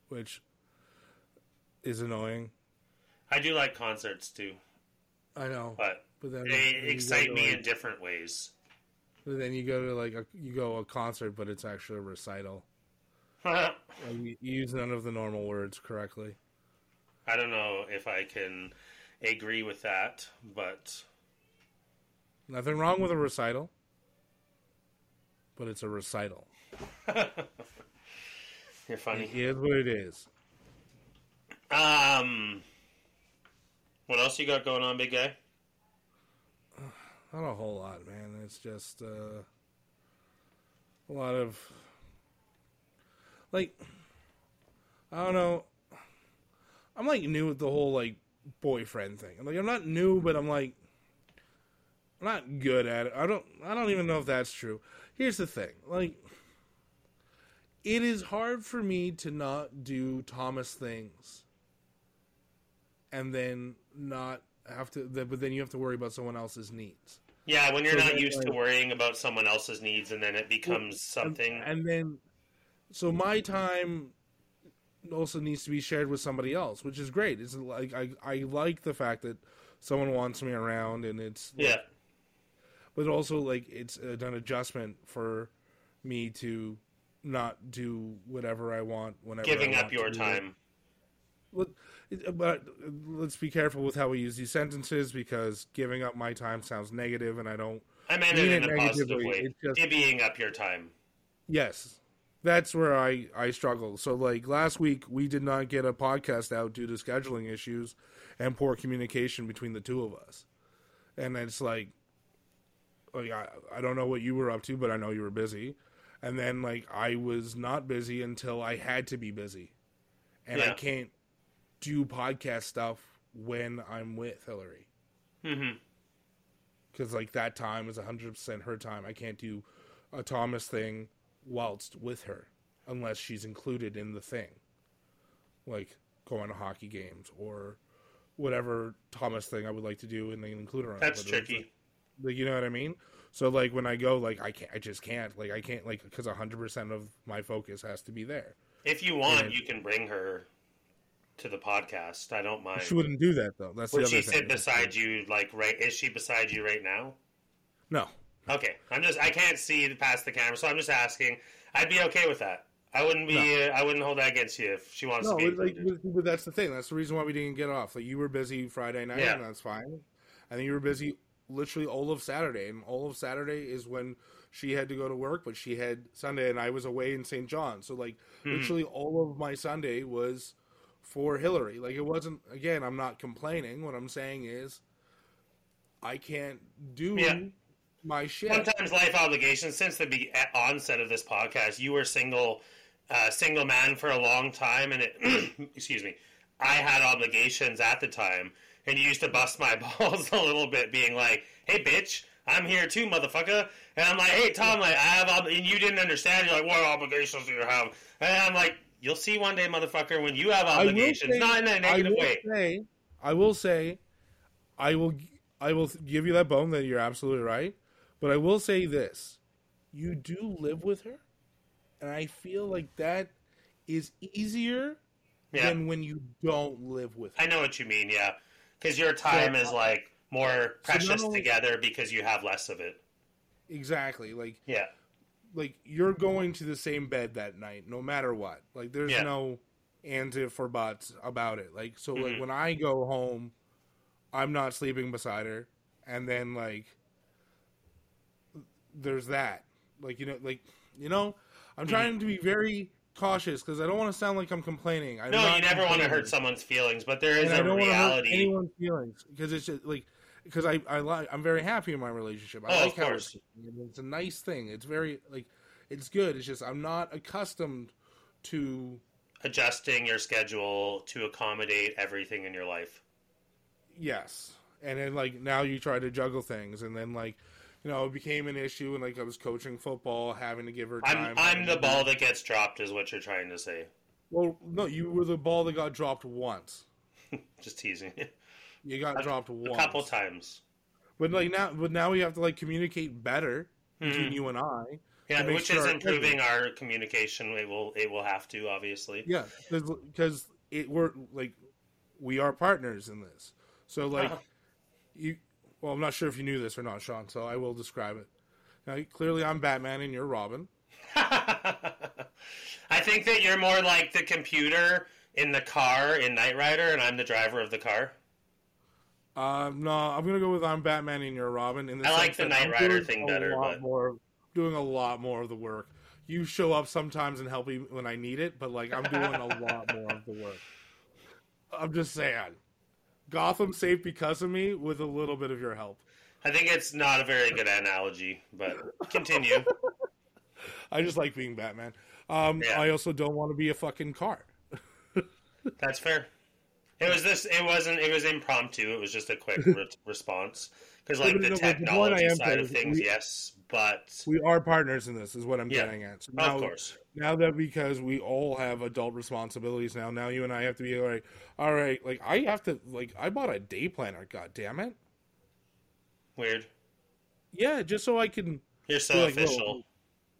[SPEAKER 3] which is annoying.
[SPEAKER 2] I do like concerts too,
[SPEAKER 3] I know,
[SPEAKER 2] but
[SPEAKER 3] but then
[SPEAKER 2] they
[SPEAKER 3] then
[SPEAKER 2] excite me
[SPEAKER 3] like-
[SPEAKER 2] in different ways.
[SPEAKER 3] But then you go to like a you go a concert, but it's actually a recital. (laughs) Like, you use none of the normal words correctly.
[SPEAKER 2] I don't know if I can agree with that, but
[SPEAKER 3] Nothing wrong with a recital, but it's a recital. (laughs)
[SPEAKER 2] you're funny.
[SPEAKER 3] It is what it is.
[SPEAKER 2] Um, what else you got going on, big guy?
[SPEAKER 3] Not a whole lot, man. It's just uh, a lot of like I don't know. I'm like new with the whole like boyfriend thing. I'm like I'm not new, but I'm like I'm not good at it. I don't I don't even know if that's true. Here's the thing. Like it is hard for me to not do Thomas things and then not have to but then you have to worry about someone else's needs.
[SPEAKER 2] Yeah, when you're
[SPEAKER 3] So
[SPEAKER 2] not used to worrying about someone else's needs, and then it becomes something.
[SPEAKER 3] And then, so my time also needs to be shared with somebody else, which is great. It's like I I like the fact that someone wants me around, and it's like-
[SPEAKER 2] yeah,
[SPEAKER 3] but also like it's uh, an adjustment for me to not do whatever I want whenever I
[SPEAKER 2] giving up
[SPEAKER 3] want to
[SPEAKER 2] your time.
[SPEAKER 3] Let- But uh, uh, let's be careful with how we use these sentences because giving up my time sounds negative, and I don't.
[SPEAKER 2] I meant
[SPEAKER 3] mean
[SPEAKER 2] it in a positive
[SPEAKER 3] negatively,
[SPEAKER 2] way.
[SPEAKER 3] it's just-
[SPEAKER 2] Divvying up your time.
[SPEAKER 3] Yes. That's where I, I struggle. So, like last week, we did not get a podcast out due to scheduling issues and poor communication between the two of us. And it's like, like I, I don't know what you were up to, but I know you were busy. And then, like, I was not busy until I had to be busy. And I can't do podcast stuff when I'm with Hillary
[SPEAKER 2] hmm
[SPEAKER 3] because like that time is 100% her time i can't do a thomas thing whilst with her unless she's included in the thing like going to hockey games or whatever thomas thing i would like to do and then include her on.
[SPEAKER 2] That's tricky.
[SPEAKER 3] like you know what i mean so like when i go like i can't i just can't like i can't like because 100% of my focus has to be there
[SPEAKER 2] If you want,
[SPEAKER 3] Yeah.
[SPEAKER 2] you can bring her to the podcast. I don't mind.
[SPEAKER 3] she wouldn't do that though that's the
[SPEAKER 2] Would
[SPEAKER 3] other
[SPEAKER 2] she
[SPEAKER 3] thing
[SPEAKER 2] sit beside you? Like, right? Is she beside you right now?
[SPEAKER 3] no
[SPEAKER 2] Okay, I'm just. I can't see past the camera, so I'm just asking. I'd be okay with that. I wouldn't be. Uh, I wouldn't hold that against you if she wants
[SPEAKER 3] No,
[SPEAKER 2] to be
[SPEAKER 3] but, like, but- that's the thing. That's the reason why we didn't get off. Like you were busy Friday night,
[SPEAKER 2] Yeah.
[SPEAKER 3] and that's fine. And then you were busy literally all of Saturday, and all of Saturday is when she had to go to work, but she had Sunday, and I was away in St. John. So like
[SPEAKER 2] Hmm.
[SPEAKER 3] literally all of my Sunday was for Hillary. Like it wasn't. Again, I'm not complaining. What I'm saying is, I can't do
[SPEAKER 2] Yeah.
[SPEAKER 3] My shit.
[SPEAKER 2] Sometimes life obligations. Since the be- onset of this podcast, you were single, uh, single man for a long time, and it. (clears throat) excuse me. I had obligations at the time, and you used to bust my (laughs) balls a little bit, being like, "Hey, bitch." I'm here too, motherfucker. And I'm like, hey, Tom, like, I have, ob-, and you didn't understand. You're like, what obligations do you have? And I'm like, you'll see one day, motherfucker, when you have obligations,
[SPEAKER 3] say-
[SPEAKER 2] not in a negative
[SPEAKER 3] I will
[SPEAKER 2] way.
[SPEAKER 3] Say, I will say, I will, I will give you that bone that you're absolutely right. But I will say this: you do live with her, and I feel like that is easier
[SPEAKER 2] Yeah.
[SPEAKER 3] than when you don't live with her.
[SPEAKER 2] I know what you mean, yeah. Because your time is like more
[SPEAKER 3] So
[SPEAKER 2] precious
[SPEAKER 3] only-
[SPEAKER 2] together because you have less of it.
[SPEAKER 3] Exactly, like
[SPEAKER 2] Yeah,
[SPEAKER 3] like you're going to the same bed that night, no matter what. Like there's
[SPEAKER 2] Yeah.
[SPEAKER 3] no ands if or buts about it. Like so, like
[SPEAKER 2] Mhm.
[SPEAKER 3] when I go home, I'm not sleeping beside her, and then like there's that. Like you know, like you know, I'm trying to be very cautious because I don't want to sound like I'm complaining. I'm
[SPEAKER 2] No, you never want to hurt someone's feelings, but there is
[SPEAKER 3] and I
[SPEAKER 2] a
[SPEAKER 3] don't want to hurt
[SPEAKER 2] reality.
[SPEAKER 3] anyone's feelings because it's just like because I I like I'm very happy in my relationship. I
[SPEAKER 2] Oh, of
[SPEAKER 3] like how
[SPEAKER 2] course.
[SPEAKER 3] it's a nice thing. It's very like it's good. It's just I'm not accustomed to
[SPEAKER 2] Adjusting your schedule to accommodate everything in your life.
[SPEAKER 3] yes, and then like now you try to juggle things, and then like you know it became an issue, and like I was coaching football, having to give her
[SPEAKER 2] I'm
[SPEAKER 3] time.
[SPEAKER 2] I'm the ball that gets dropped, is what you're trying to say.
[SPEAKER 3] Well, no, you were the ball that got dropped once. (laughs)
[SPEAKER 2] Just teasing.
[SPEAKER 3] You got dropped
[SPEAKER 2] A couple times.
[SPEAKER 3] But like now, but now we have to like communicate better between
[SPEAKER 2] Mhm.
[SPEAKER 3] you and I.
[SPEAKER 2] Yeah, which
[SPEAKER 3] sure
[SPEAKER 2] is
[SPEAKER 3] our
[SPEAKER 2] improving our communication. It will it will have to obviously.
[SPEAKER 3] Yeah, because it we're like we are partners in this. So like
[SPEAKER 2] Uh-huh.
[SPEAKER 3] you, well, I'm not sure if you knew this or not, Sean. So I will describe it. Now, clearly, I'm Batman and you're Robin. (laughs)
[SPEAKER 2] I think that you're more like the computer in the car in Knight Rider, and I'm the driver of the car.
[SPEAKER 3] Uh, no, I'm gonna go with I'm Batman and you're Robin. In the
[SPEAKER 2] I like the Knight Rider thing better, but-
[SPEAKER 3] more, doing a lot more of the work. You show up sometimes and help me when I need it, but like I'm doing a lot more of the work. I'm just saying, Gotham's safe because of me, with a little bit of your help.
[SPEAKER 2] I think it's not a very good analogy, but continue. (laughs)
[SPEAKER 3] I just like being Batman. Um,
[SPEAKER 2] Yeah.
[SPEAKER 3] I also don't want to be a fucking car. (laughs)
[SPEAKER 2] That's fair. It was this. It wasn't. It was impromptu. It was just a quick (laughs) re- response because, like,
[SPEAKER 3] No,
[SPEAKER 2] the
[SPEAKER 3] no, the point
[SPEAKER 2] technology side of things,
[SPEAKER 3] we-
[SPEAKER 2] yes, but
[SPEAKER 3] We are partners in this, is what I'm
[SPEAKER 2] Yeah.
[SPEAKER 3] getting at. So now,
[SPEAKER 2] of course,
[SPEAKER 3] now that because we all have adult responsibilities now, now you and I have to be like, all right, like I have to, like I bought a day planner. God damn it!
[SPEAKER 2] weird.
[SPEAKER 3] Yeah, just so I can.
[SPEAKER 2] You're so
[SPEAKER 3] like, well,
[SPEAKER 2] official.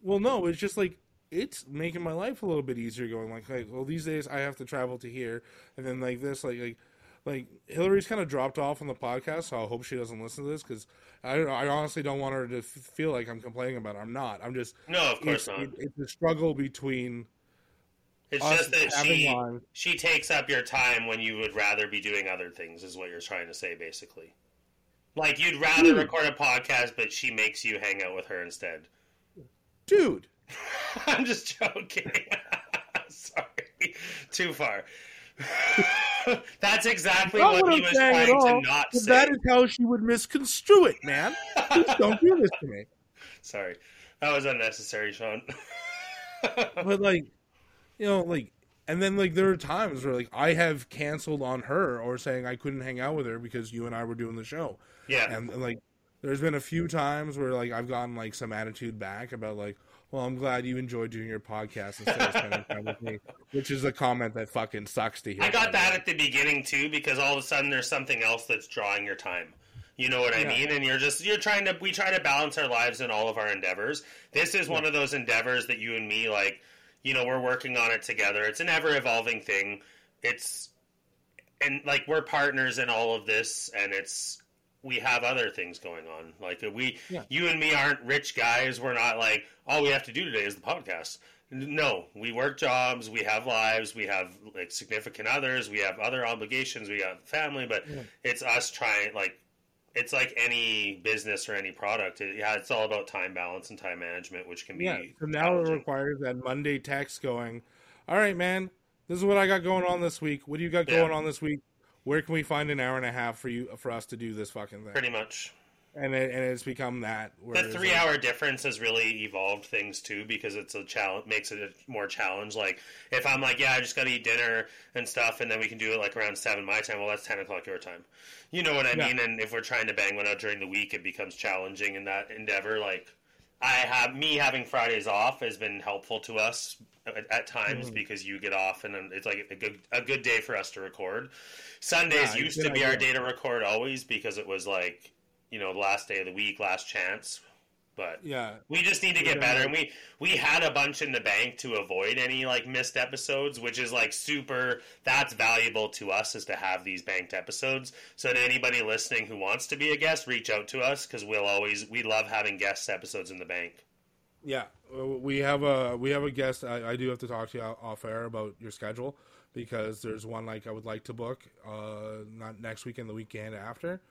[SPEAKER 3] Well, no, it's just like it's making my life a little bit easier. Going like, like, well, these days I have to travel to here, and then like this, like, like, like Hillary's kind of dropped off on the podcast, so I hope she doesn't listen to this because I, I honestly don't want her to f- feel like I'm complaining about. It. I'm not. I'm just.
[SPEAKER 2] no, of
[SPEAKER 3] It's,
[SPEAKER 2] course not.
[SPEAKER 3] it, it's a struggle between
[SPEAKER 2] It's
[SPEAKER 3] us
[SPEAKER 2] just that she
[SPEAKER 3] lives.
[SPEAKER 2] she takes up your time when you would rather be doing other things. Is what you're trying to say, basically. Like you'd rather
[SPEAKER 3] Hmm.
[SPEAKER 2] record a podcast, but she makes you hang out with her instead.
[SPEAKER 3] dude. (laughs)
[SPEAKER 2] I'm just joking. (laughs) Sorry, too far. (laughs) (laughs) That's exactly
[SPEAKER 3] Not
[SPEAKER 2] what,
[SPEAKER 3] what
[SPEAKER 2] he was trying
[SPEAKER 3] all,
[SPEAKER 2] to not say.
[SPEAKER 3] that is how she would misconstrue it, man. Please (laughs) don't do this to me.
[SPEAKER 2] Sorry, that was unnecessary, Sean. (laughs)
[SPEAKER 3] But like, you know, like, and then like there are times where like I have canceled on her or saying I couldn't hang out with her because you and I were doing the show,
[SPEAKER 2] yeah,
[SPEAKER 3] and, and like there's been a few times where like I've gotten like some attitude back about like, well, I'm glad you enjoyed doing your podcast instead of spending time with me, which is a comment that fucking sucks to hear.
[SPEAKER 2] I got that at the beginning too, because all of a sudden there's something else that's drawing your time. You know what I
[SPEAKER 3] Yeah.
[SPEAKER 2] mean? And you're just you're trying to we try to balance our lives in all of our endeavors. This is one of those endeavors that you and me like, you know, we're working on it together. It's an ever evolving thing. It's and like we're partners in all of this and it's we have other things going on. Like we
[SPEAKER 3] Yeah.
[SPEAKER 2] you and me aren't rich guys. We're not like all we have to do today is the podcast. No, we work jobs, we have lives, we have like significant others, we have other obligations, we have family, but
[SPEAKER 3] Yeah.
[SPEAKER 2] it's us trying like it's like any business or any product. It, yeah, it's all about time balance and time management, which can be
[SPEAKER 3] Yeah, so now it requires that Monday text going, all right, man, this is what I got going on this week. What do you got
[SPEAKER 2] Yeah.
[SPEAKER 3] going on this week? Where can we find an hour and a half for you for us to do this fucking thing?
[SPEAKER 2] pretty much.
[SPEAKER 3] And it, and it's become that.
[SPEAKER 2] The three
[SPEAKER 3] like,
[SPEAKER 2] hour difference has really evolved things too because it's a challenge, makes it a more challenge. Like if I'm like, yeah, I just got to eat dinner and stuff, and then we can do it like around seven my time. Well, that's ten o'clock your time. You know what I
[SPEAKER 3] Yeah.
[SPEAKER 2] mean? And if we're trying to bang one out during the week, it becomes challenging in that endeavor. Like I have me having Fridays off has been helpful to us at, at times
[SPEAKER 3] Mhm.
[SPEAKER 2] because you get off and it's like a good a good day for us to record. Sundays
[SPEAKER 3] Yeah,
[SPEAKER 2] used to be our
[SPEAKER 3] idea.
[SPEAKER 2] day to record always because it was like you know the last day of the week, last chance. But
[SPEAKER 3] Yeah,
[SPEAKER 2] we just need to get
[SPEAKER 3] Yeah.
[SPEAKER 2] better, and we we had a bunch in the bank to avoid any like missed episodes, which is like super. That's valuable to us is to have these banked episodes. So to anybody listening who wants to be a guest, reach out to us because we'll always we love having guest episodes in the bank.
[SPEAKER 3] yeah. Uh, We have a we have a guest. I, I do have to talk to you off air about your schedule because there's one like I would like to book, uh, not next weekend, the weekend after,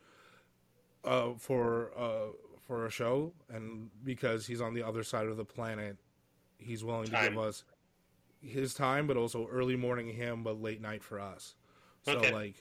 [SPEAKER 3] uh, for uh for a show, and because he's on the other side of the planet, he's willing to give us his time, but also early morning him, but late night for us. So
[SPEAKER 2] Okay.
[SPEAKER 3] like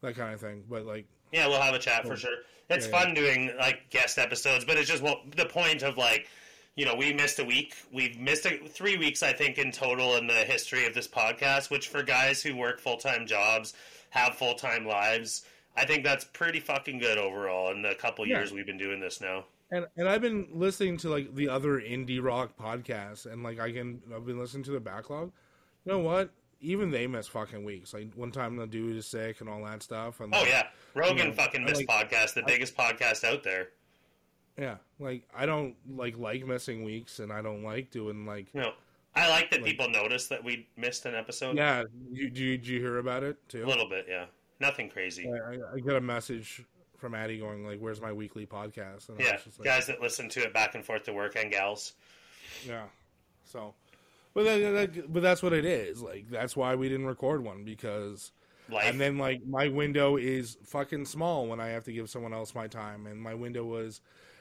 [SPEAKER 3] that kind of thing. But like
[SPEAKER 2] Yeah, we'll have a chat for oh, sure. It's
[SPEAKER 3] Yeah,
[SPEAKER 2] fun doing like guest episodes, but it's just well, the point of like, you know, we missed a week. We've missed a, three weeks, I think, in total in the history of this podcast. Which for guys who work full time jobs, have full time lives, I think that's pretty fucking good overall. In the couple
[SPEAKER 3] Yeah.
[SPEAKER 2] years we've been doing this now.
[SPEAKER 3] And and I've been listening to like the other indie rock podcasts, and like I can I've been listening to the backlog. You know what? Even they miss fucking weeks. Like one time the dude is sick and all that stuff. And
[SPEAKER 2] Oh
[SPEAKER 3] like,
[SPEAKER 2] yeah, Rogan
[SPEAKER 3] Yeah,
[SPEAKER 2] fucking missed
[SPEAKER 3] like-
[SPEAKER 2] podcast, the biggest podcast out there.
[SPEAKER 3] yeah. Like I don't like like missing weeks, and I don't like doing like
[SPEAKER 2] No, I like that
[SPEAKER 3] Like-
[SPEAKER 2] people notice that we missed an episode.
[SPEAKER 3] yeah. You, do you, did you hear about it too?
[SPEAKER 2] a little bit. Yeah, nothing crazy.
[SPEAKER 3] I, I- I got a message from Addie going like, "Where's my weekly podcast?" And I
[SPEAKER 2] Yeah,
[SPEAKER 3] was just like,
[SPEAKER 2] guys that listen to it back and forth to work and gals.
[SPEAKER 3] Yeah. So, but that, that, but that's what it is. Like that's why we didn't record one because,
[SPEAKER 2] Life.
[SPEAKER 3] and then like my window is fucking small when I have to give someone else my time, and my window was.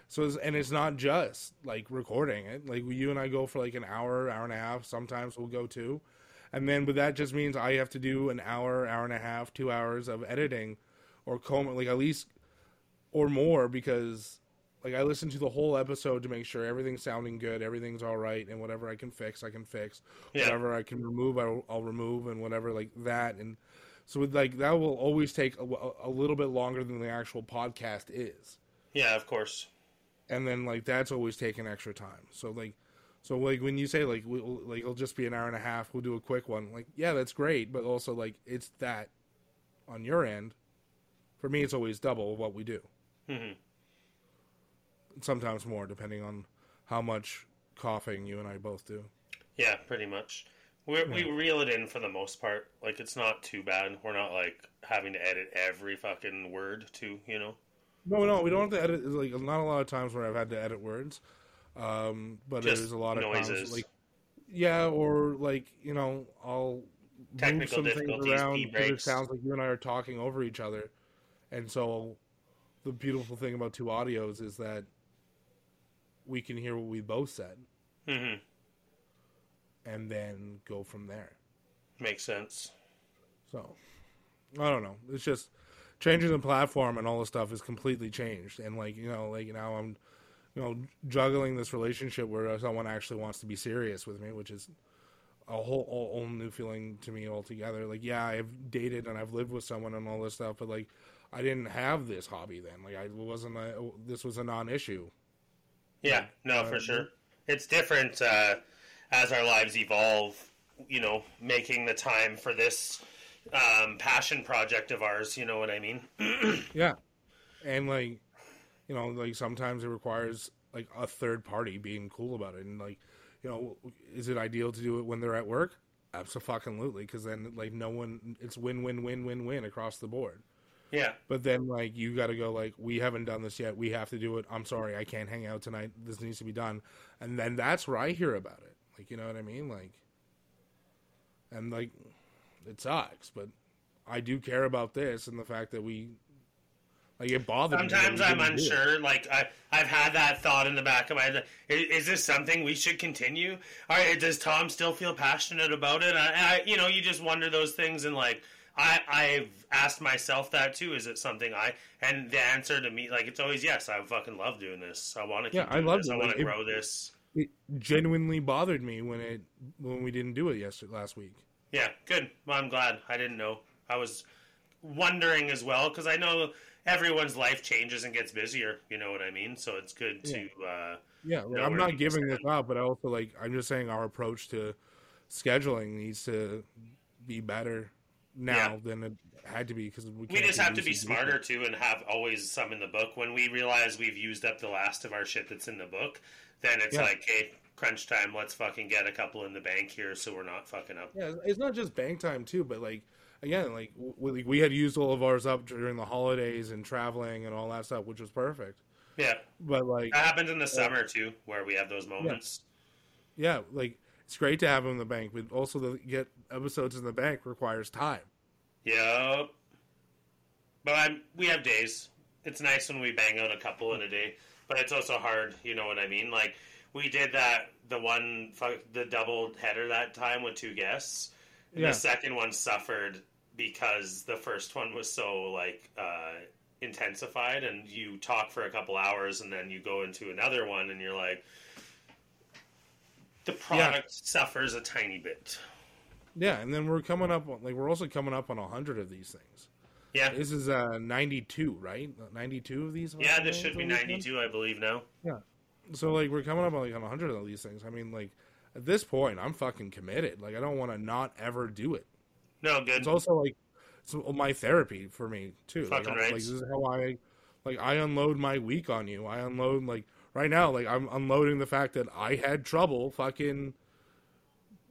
[SPEAKER 3] So it's, and it's not just like recording it. Like you and I go for like an hour, hour and a half. Sometimes we'll go two, and then but that just means I have to do an hour, hour and a half, two hours of editing, or comb like at least or more because like I listen to the whole episode to make sure everything's sounding good, everything's all right, and whatever I can fix, I can fix.
[SPEAKER 2] Yeah.
[SPEAKER 3] Whatever I can remove, I'll, I'll remove, and whatever like that. And so with, like that will always take a, a little bit longer than the actual podcast is,
[SPEAKER 2] yeah, of course.
[SPEAKER 3] and then like that's always taking extra time. So like. So like when you say like we'll, like it'll just be an hour and a half, we'll do a quick one. Like yeah, that's great, but also like it's that on your end. For me, it's always double what we do.
[SPEAKER 2] hmm
[SPEAKER 3] sometimes more depending on how much coughing you and I both do.
[SPEAKER 2] Yeah, pretty much. we we reel it in for the most part. Like it's not too bad. We're not like having to edit every fucking word too. You know.
[SPEAKER 3] No, no, we don't have to edit. Like not a lot of times where I've had to edit words, um, but
[SPEAKER 2] Just
[SPEAKER 3] there's a lot of
[SPEAKER 2] noises.
[SPEAKER 3] like yeah, or like you know I'll move
[SPEAKER 2] Technical
[SPEAKER 3] some things around because it sounds like you and I are talking over each other, and so the beautiful thing about two audios is that we can hear what we both said
[SPEAKER 2] hmm
[SPEAKER 3] and then go from there.
[SPEAKER 2] Makes sense.
[SPEAKER 3] So I don't know. It's just changing the platform and all this stuff is completely changed. And like you know, like now I'm, you know, juggling this relationship where someone actually wants to be serious with me, which is a whole, whole, whole new feeling to me altogether. Like yeah, I've dated and I've lived with someone and all this stuff, but like I didn't have this hobby then. Like I wasn't. A, this was a non-issue.
[SPEAKER 2] Yeah, no,
[SPEAKER 3] Uh,
[SPEAKER 2] for sure. It's different uh, as our lives evolve. You know, making the time for this um, passion project of ours. You know what I mean? (clears throat)
[SPEAKER 3] Yeah, and like, you know, like sometimes it requires like a third party being cool about it, and like, you know, is it ideal to do it when they're at work? Absolutely, because then like no one, it's win win win win win across the board.
[SPEAKER 2] yeah,
[SPEAKER 3] But then like you got to go like we haven't done this yet. We have to do it. I'm sorry, I can't hang out tonight. This needs to be done, and then that's where I hear about it. Like you know what I mean? Like, and like it sucks, but I do care about this and the fact that we like it bothered
[SPEAKER 2] Sometimes I'm unsure. Like I, I've had that thought in the back of my head. Is, is this something we should continue? All right, does Tom still feel passionate about it? I, I, you know, you just wonder those things, and like I, I've asked myself that too. Is it something I? And the answer to me, like, it's always yes. I fucking love doing this. I want to keep
[SPEAKER 3] Yeah, I love
[SPEAKER 2] this.
[SPEAKER 3] it.
[SPEAKER 2] I want to grow this.
[SPEAKER 3] It genuinely bothered me when it when we didn't do it yesterday last week.
[SPEAKER 2] Yeah, good. Well, I'm glad. I didn't know. I was wondering as well because I know everyone's life changes and gets busier. You know what I mean? So it's good to. Uh,
[SPEAKER 3] Yeah, like, I'm not giving this up, but I also like I'm just saying our approach to scheduling needs to be better now
[SPEAKER 2] Yeah.
[SPEAKER 3] than it had to be because we,
[SPEAKER 2] we just have to be smarter too and have always some in the book. When we realize we've used up the last of our shit that's in the book, then it's
[SPEAKER 3] Yeah.
[SPEAKER 2] like, hey, crunch time. Let's fucking get a couple in the bank here so we're not fucking up.
[SPEAKER 3] Yeah, it's not just bank time too, but like again, like we, like, we had used all of ours up during the holidays and traveling and all that stuff, which was perfect.
[SPEAKER 2] Yeah,
[SPEAKER 3] But like,
[SPEAKER 2] that happens in the uh, summer too, where we have those moments.
[SPEAKER 3] yeah, like it's great to have them in the bank, but also to get episodes in the bank requires time.
[SPEAKER 2] Yep. But I'm, we have days. It's nice when we bang out a couple in a day, but it's also hard. You know what I mean? Like we did that the one the double header that time with two guests. And
[SPEAKER 3] Yeah.
[SPEAKER 2] The second one suffered because the first one was so like uh, intensified, and you talk for a couple hours, and then you go into another one, and you're like, the product suffers a tiny bit.
[SPEAKER 3] Yeah, and then we're coming up on like we're also coming up on a hundred of these things.
[SPEAKER 2] Yeah,
[SPEAKER 3] This is uh ninety two, right? Ninety two of these.
[SPEAKER 2] yeah. This should be
[SPEAKER 3] done?
[SPEAKER 2] 92, I believe now.
[SPEAKER 3] Yeah, so like we're coming up on like on hundred of these things. I mean, like at this point, I'm fucking committed. Like I don't want to not ever do it.
[SPEAKER 2] No, good.
[SPEAKER 3] It's also like it's my therapy for me too. Like,
[SPEAKER 2] Fucking
[SPEAKER 3] I'm-
[SPEAKER 2] right.
[SPEAKER 3] like this is how I like I unload my week on you. I unload like right now, like I'm unloading the fact that I had trouble fucking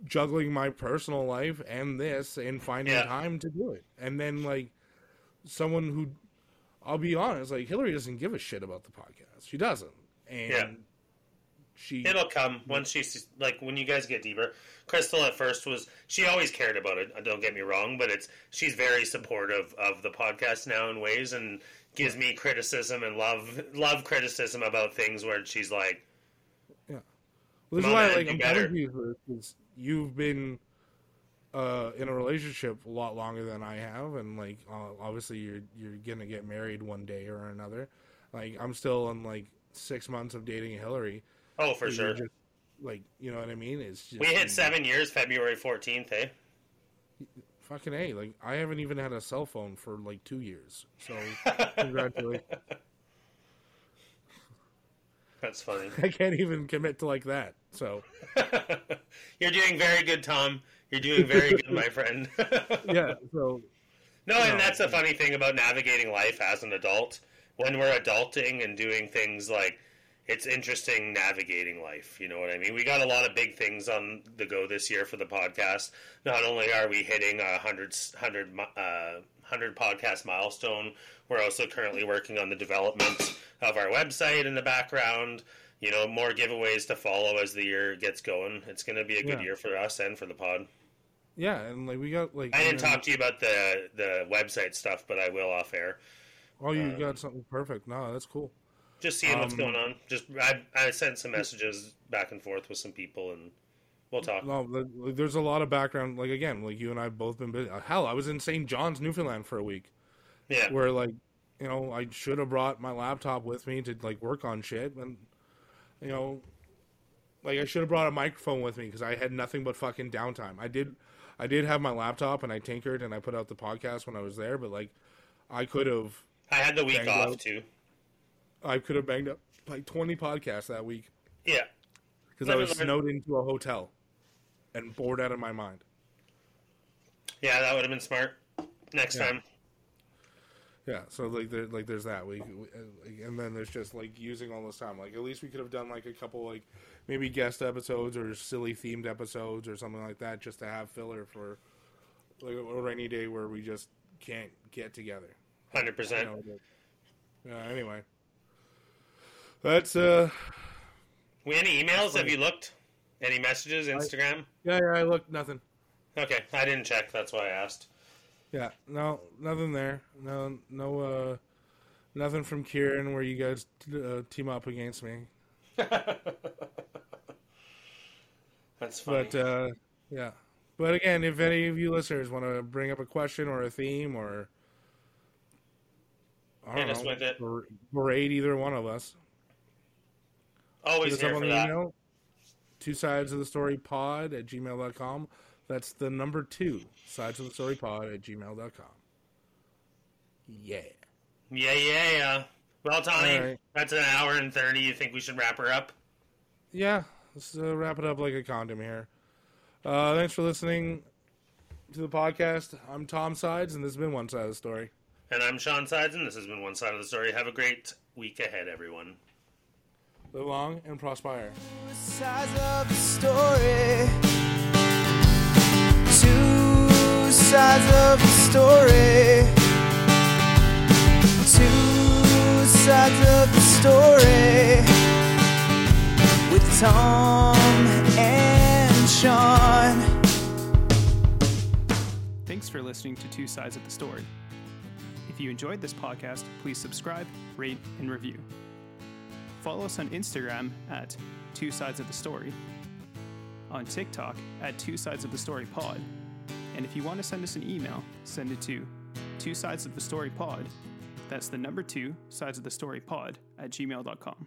[SPEAKER 3] juggling my personal life and this and finding
[SPEAKER 2] Yeah.
[SPEAKER 3] time to do it. And then like someone who I'll be honest, like Hillary doesn't give a shit about the podcast. She doesn't. And
[SPEAKER 2] Yeah.
[SPEAKER 3] She
[SPEAKER 2] It'll come once she's like when you guys get deeper. Crystal at first was she always cared about it. Don't get me wrong, but it's she's very supportive of the podcast now in ways and gives me criticism and love love criticism about things where she's like, yeah,
[SPEAKER 3] Which is why, like, I'm
[SPEAKER 2] better.
[SPEAKER 3] coming you for this, 'cause you've been uh, in a relationship a lot longer than I have, and like, uh, obviously, you're you're gonna get married one day or another. Like, I'm still in like six months of dating Hillary.
[SPEAKER 2] "Oh, for sure."
[SPEAKER 3] just, like, you know what I mean? It's just
[SPEAKER 2] We hit seven years, February fourteenth, eh?
[SPEAKER 3] Fucking a, like, I haven't even had a cell phone for like two years. So, (laughs) congratulations.
[SPEAKER 2] That's funny. (laughs)
[SPEAKER 3] I can't even commit to like that. So, (laughs)
[SPEAKER 2] You're doing very good, Tom. You're doing very good, my friend.
[SPEAKER 3] yeah. So,
[SPEAKER 2] No,
[SPEAKER 3] No.
[SPEAKER 2] and that's the funny thing about navigating life as an adult. When we're adulting and doing things like it's interesting navigating life. You know what I mean? We got a lot of big things on the go this year for the podcast. Not only are we hitting a hundred hundred uh, hundred podcast milestone, we're also currently working on the development of our website in the background. You know, more giveaways to follow as the year gets going. It's going to be a good
[SPEAKER 3] Yeah.
[SPEAKER 2] year for us and for the pod.
[SPEAKER 3] yeah, and like we got like
[SPEAKER 2] I didn't talk to you about the the website stuff, but I will off air.
[SPEAKER 3] Oh, you
[SPEAKER 2] Uh,
[SPEAKER 3] got something perfect. No, that's cool.
[SPEAKER 2] Just seeing what's
[SPEAKER 3] Um,
[SPEAKER 2] going on. Just I, I sent some messages back and forth with some people, and we'll talk.
[SPEAKER 3] No, there's a lot of background. Like again, like you and I have both been busy. Hell, I was in St. John's, Newfoundland for a week,
[SPEAKER 2] Yeah,
[SPEAKER 3] where like, you know, I should have brought my laptop with me to like work on shit, and you know, like I should have brought a microphone with me because I had nothing but fucking downtime. I did, I did have my laptop and I tinkered and I put out the podcast when I was there, but like, I could have,
[SPEAKER 2] I had the week off
[SPEAKER 3] out.
[SPEAKER 2] too.
[SPEAKER 3] I could have banged up like 20 podcasts that week
[SPEAKER 2] Yeah,
[SPEAKER 3] because I was snowed into a hotel and bored out of my mind.
[SPEAKER 2] yeah, that would have been smart. Next
[SPEAKER 3] Yeah.
[SPEAKER 2] time,
[SPEAKER 3] Yeah, so like there, like there's that we, we uh, and then there's just like using all this time. Like at least we could have done like a couple like maybe guest episodes or silly themed episodes or something like that just to have filler for like a rainy day where we just can't get together.
[SPEAKER 2] hundred percent.
[SPEAKER 3] yeah. Anyway, that's uh
[SPEAKER 2] We any emails? Have you looked? Any messages? Instagram?
[SPEAKER 3] yeah yeah. I looked nothing.
[SPEAKER 2] Okay, I didn't check. That's why I asked.
[SPEAKER 3] Yeah, no, nothing there. No, no, uh, nothing from Kieran where you guys uh, team up against me. (laughs)
[SPEAKER 2] That's funny.
[SPEAKER 3] But uh, yeah, but again, if any of you listeners want to bring up a question or a theme or I don't
[SPEAKER 2] Hit
[SPEAKER 3] know,
[SPEAKER 2] with it.
[SPEAKER 3] ber- berate either one of us,
[SPEAKER 2] Always here for that.
[SPEAKER 3] email. Two sides of the story pod at gmail.com. That's the number two sides of the story pod at gmail.com. Yeah.
[SPEAKER 2] Yeah, yeah, yeah. Well,
[SPEAKER 3] All right.
[SPEAKER 2] that's an hour and thirty. You think we should wrap her up?
[SPEAKER 3] yeah, let's uh, wrap it up like a condom here. Uh, thanks for listening to the podcast. I'm Tom Sides, and this has been One Side of the Story.
[SPEAKER 2] And I'm Sean Sides, and this has been One Side of the Story. Have a great week ahead, everyone.
[SPEAKER 3] Live long and prosper.
[SPEAKER 1] sides of the story. Two sides of the story. Two sides of the story. With Tom and Sean.
[SPEAKER 4] Thanks for listening to Two Sides of the Story. If you enjoyed this podcast, please subscribe, rate, and review. Follow us on Instagram at Two Sides of the Story, on TikTok at Two Sides of the Story Pod, and if you want to send us an email, send it to Two Sides of the Story Pod. That's the number two sides of the story pod at gmail.com.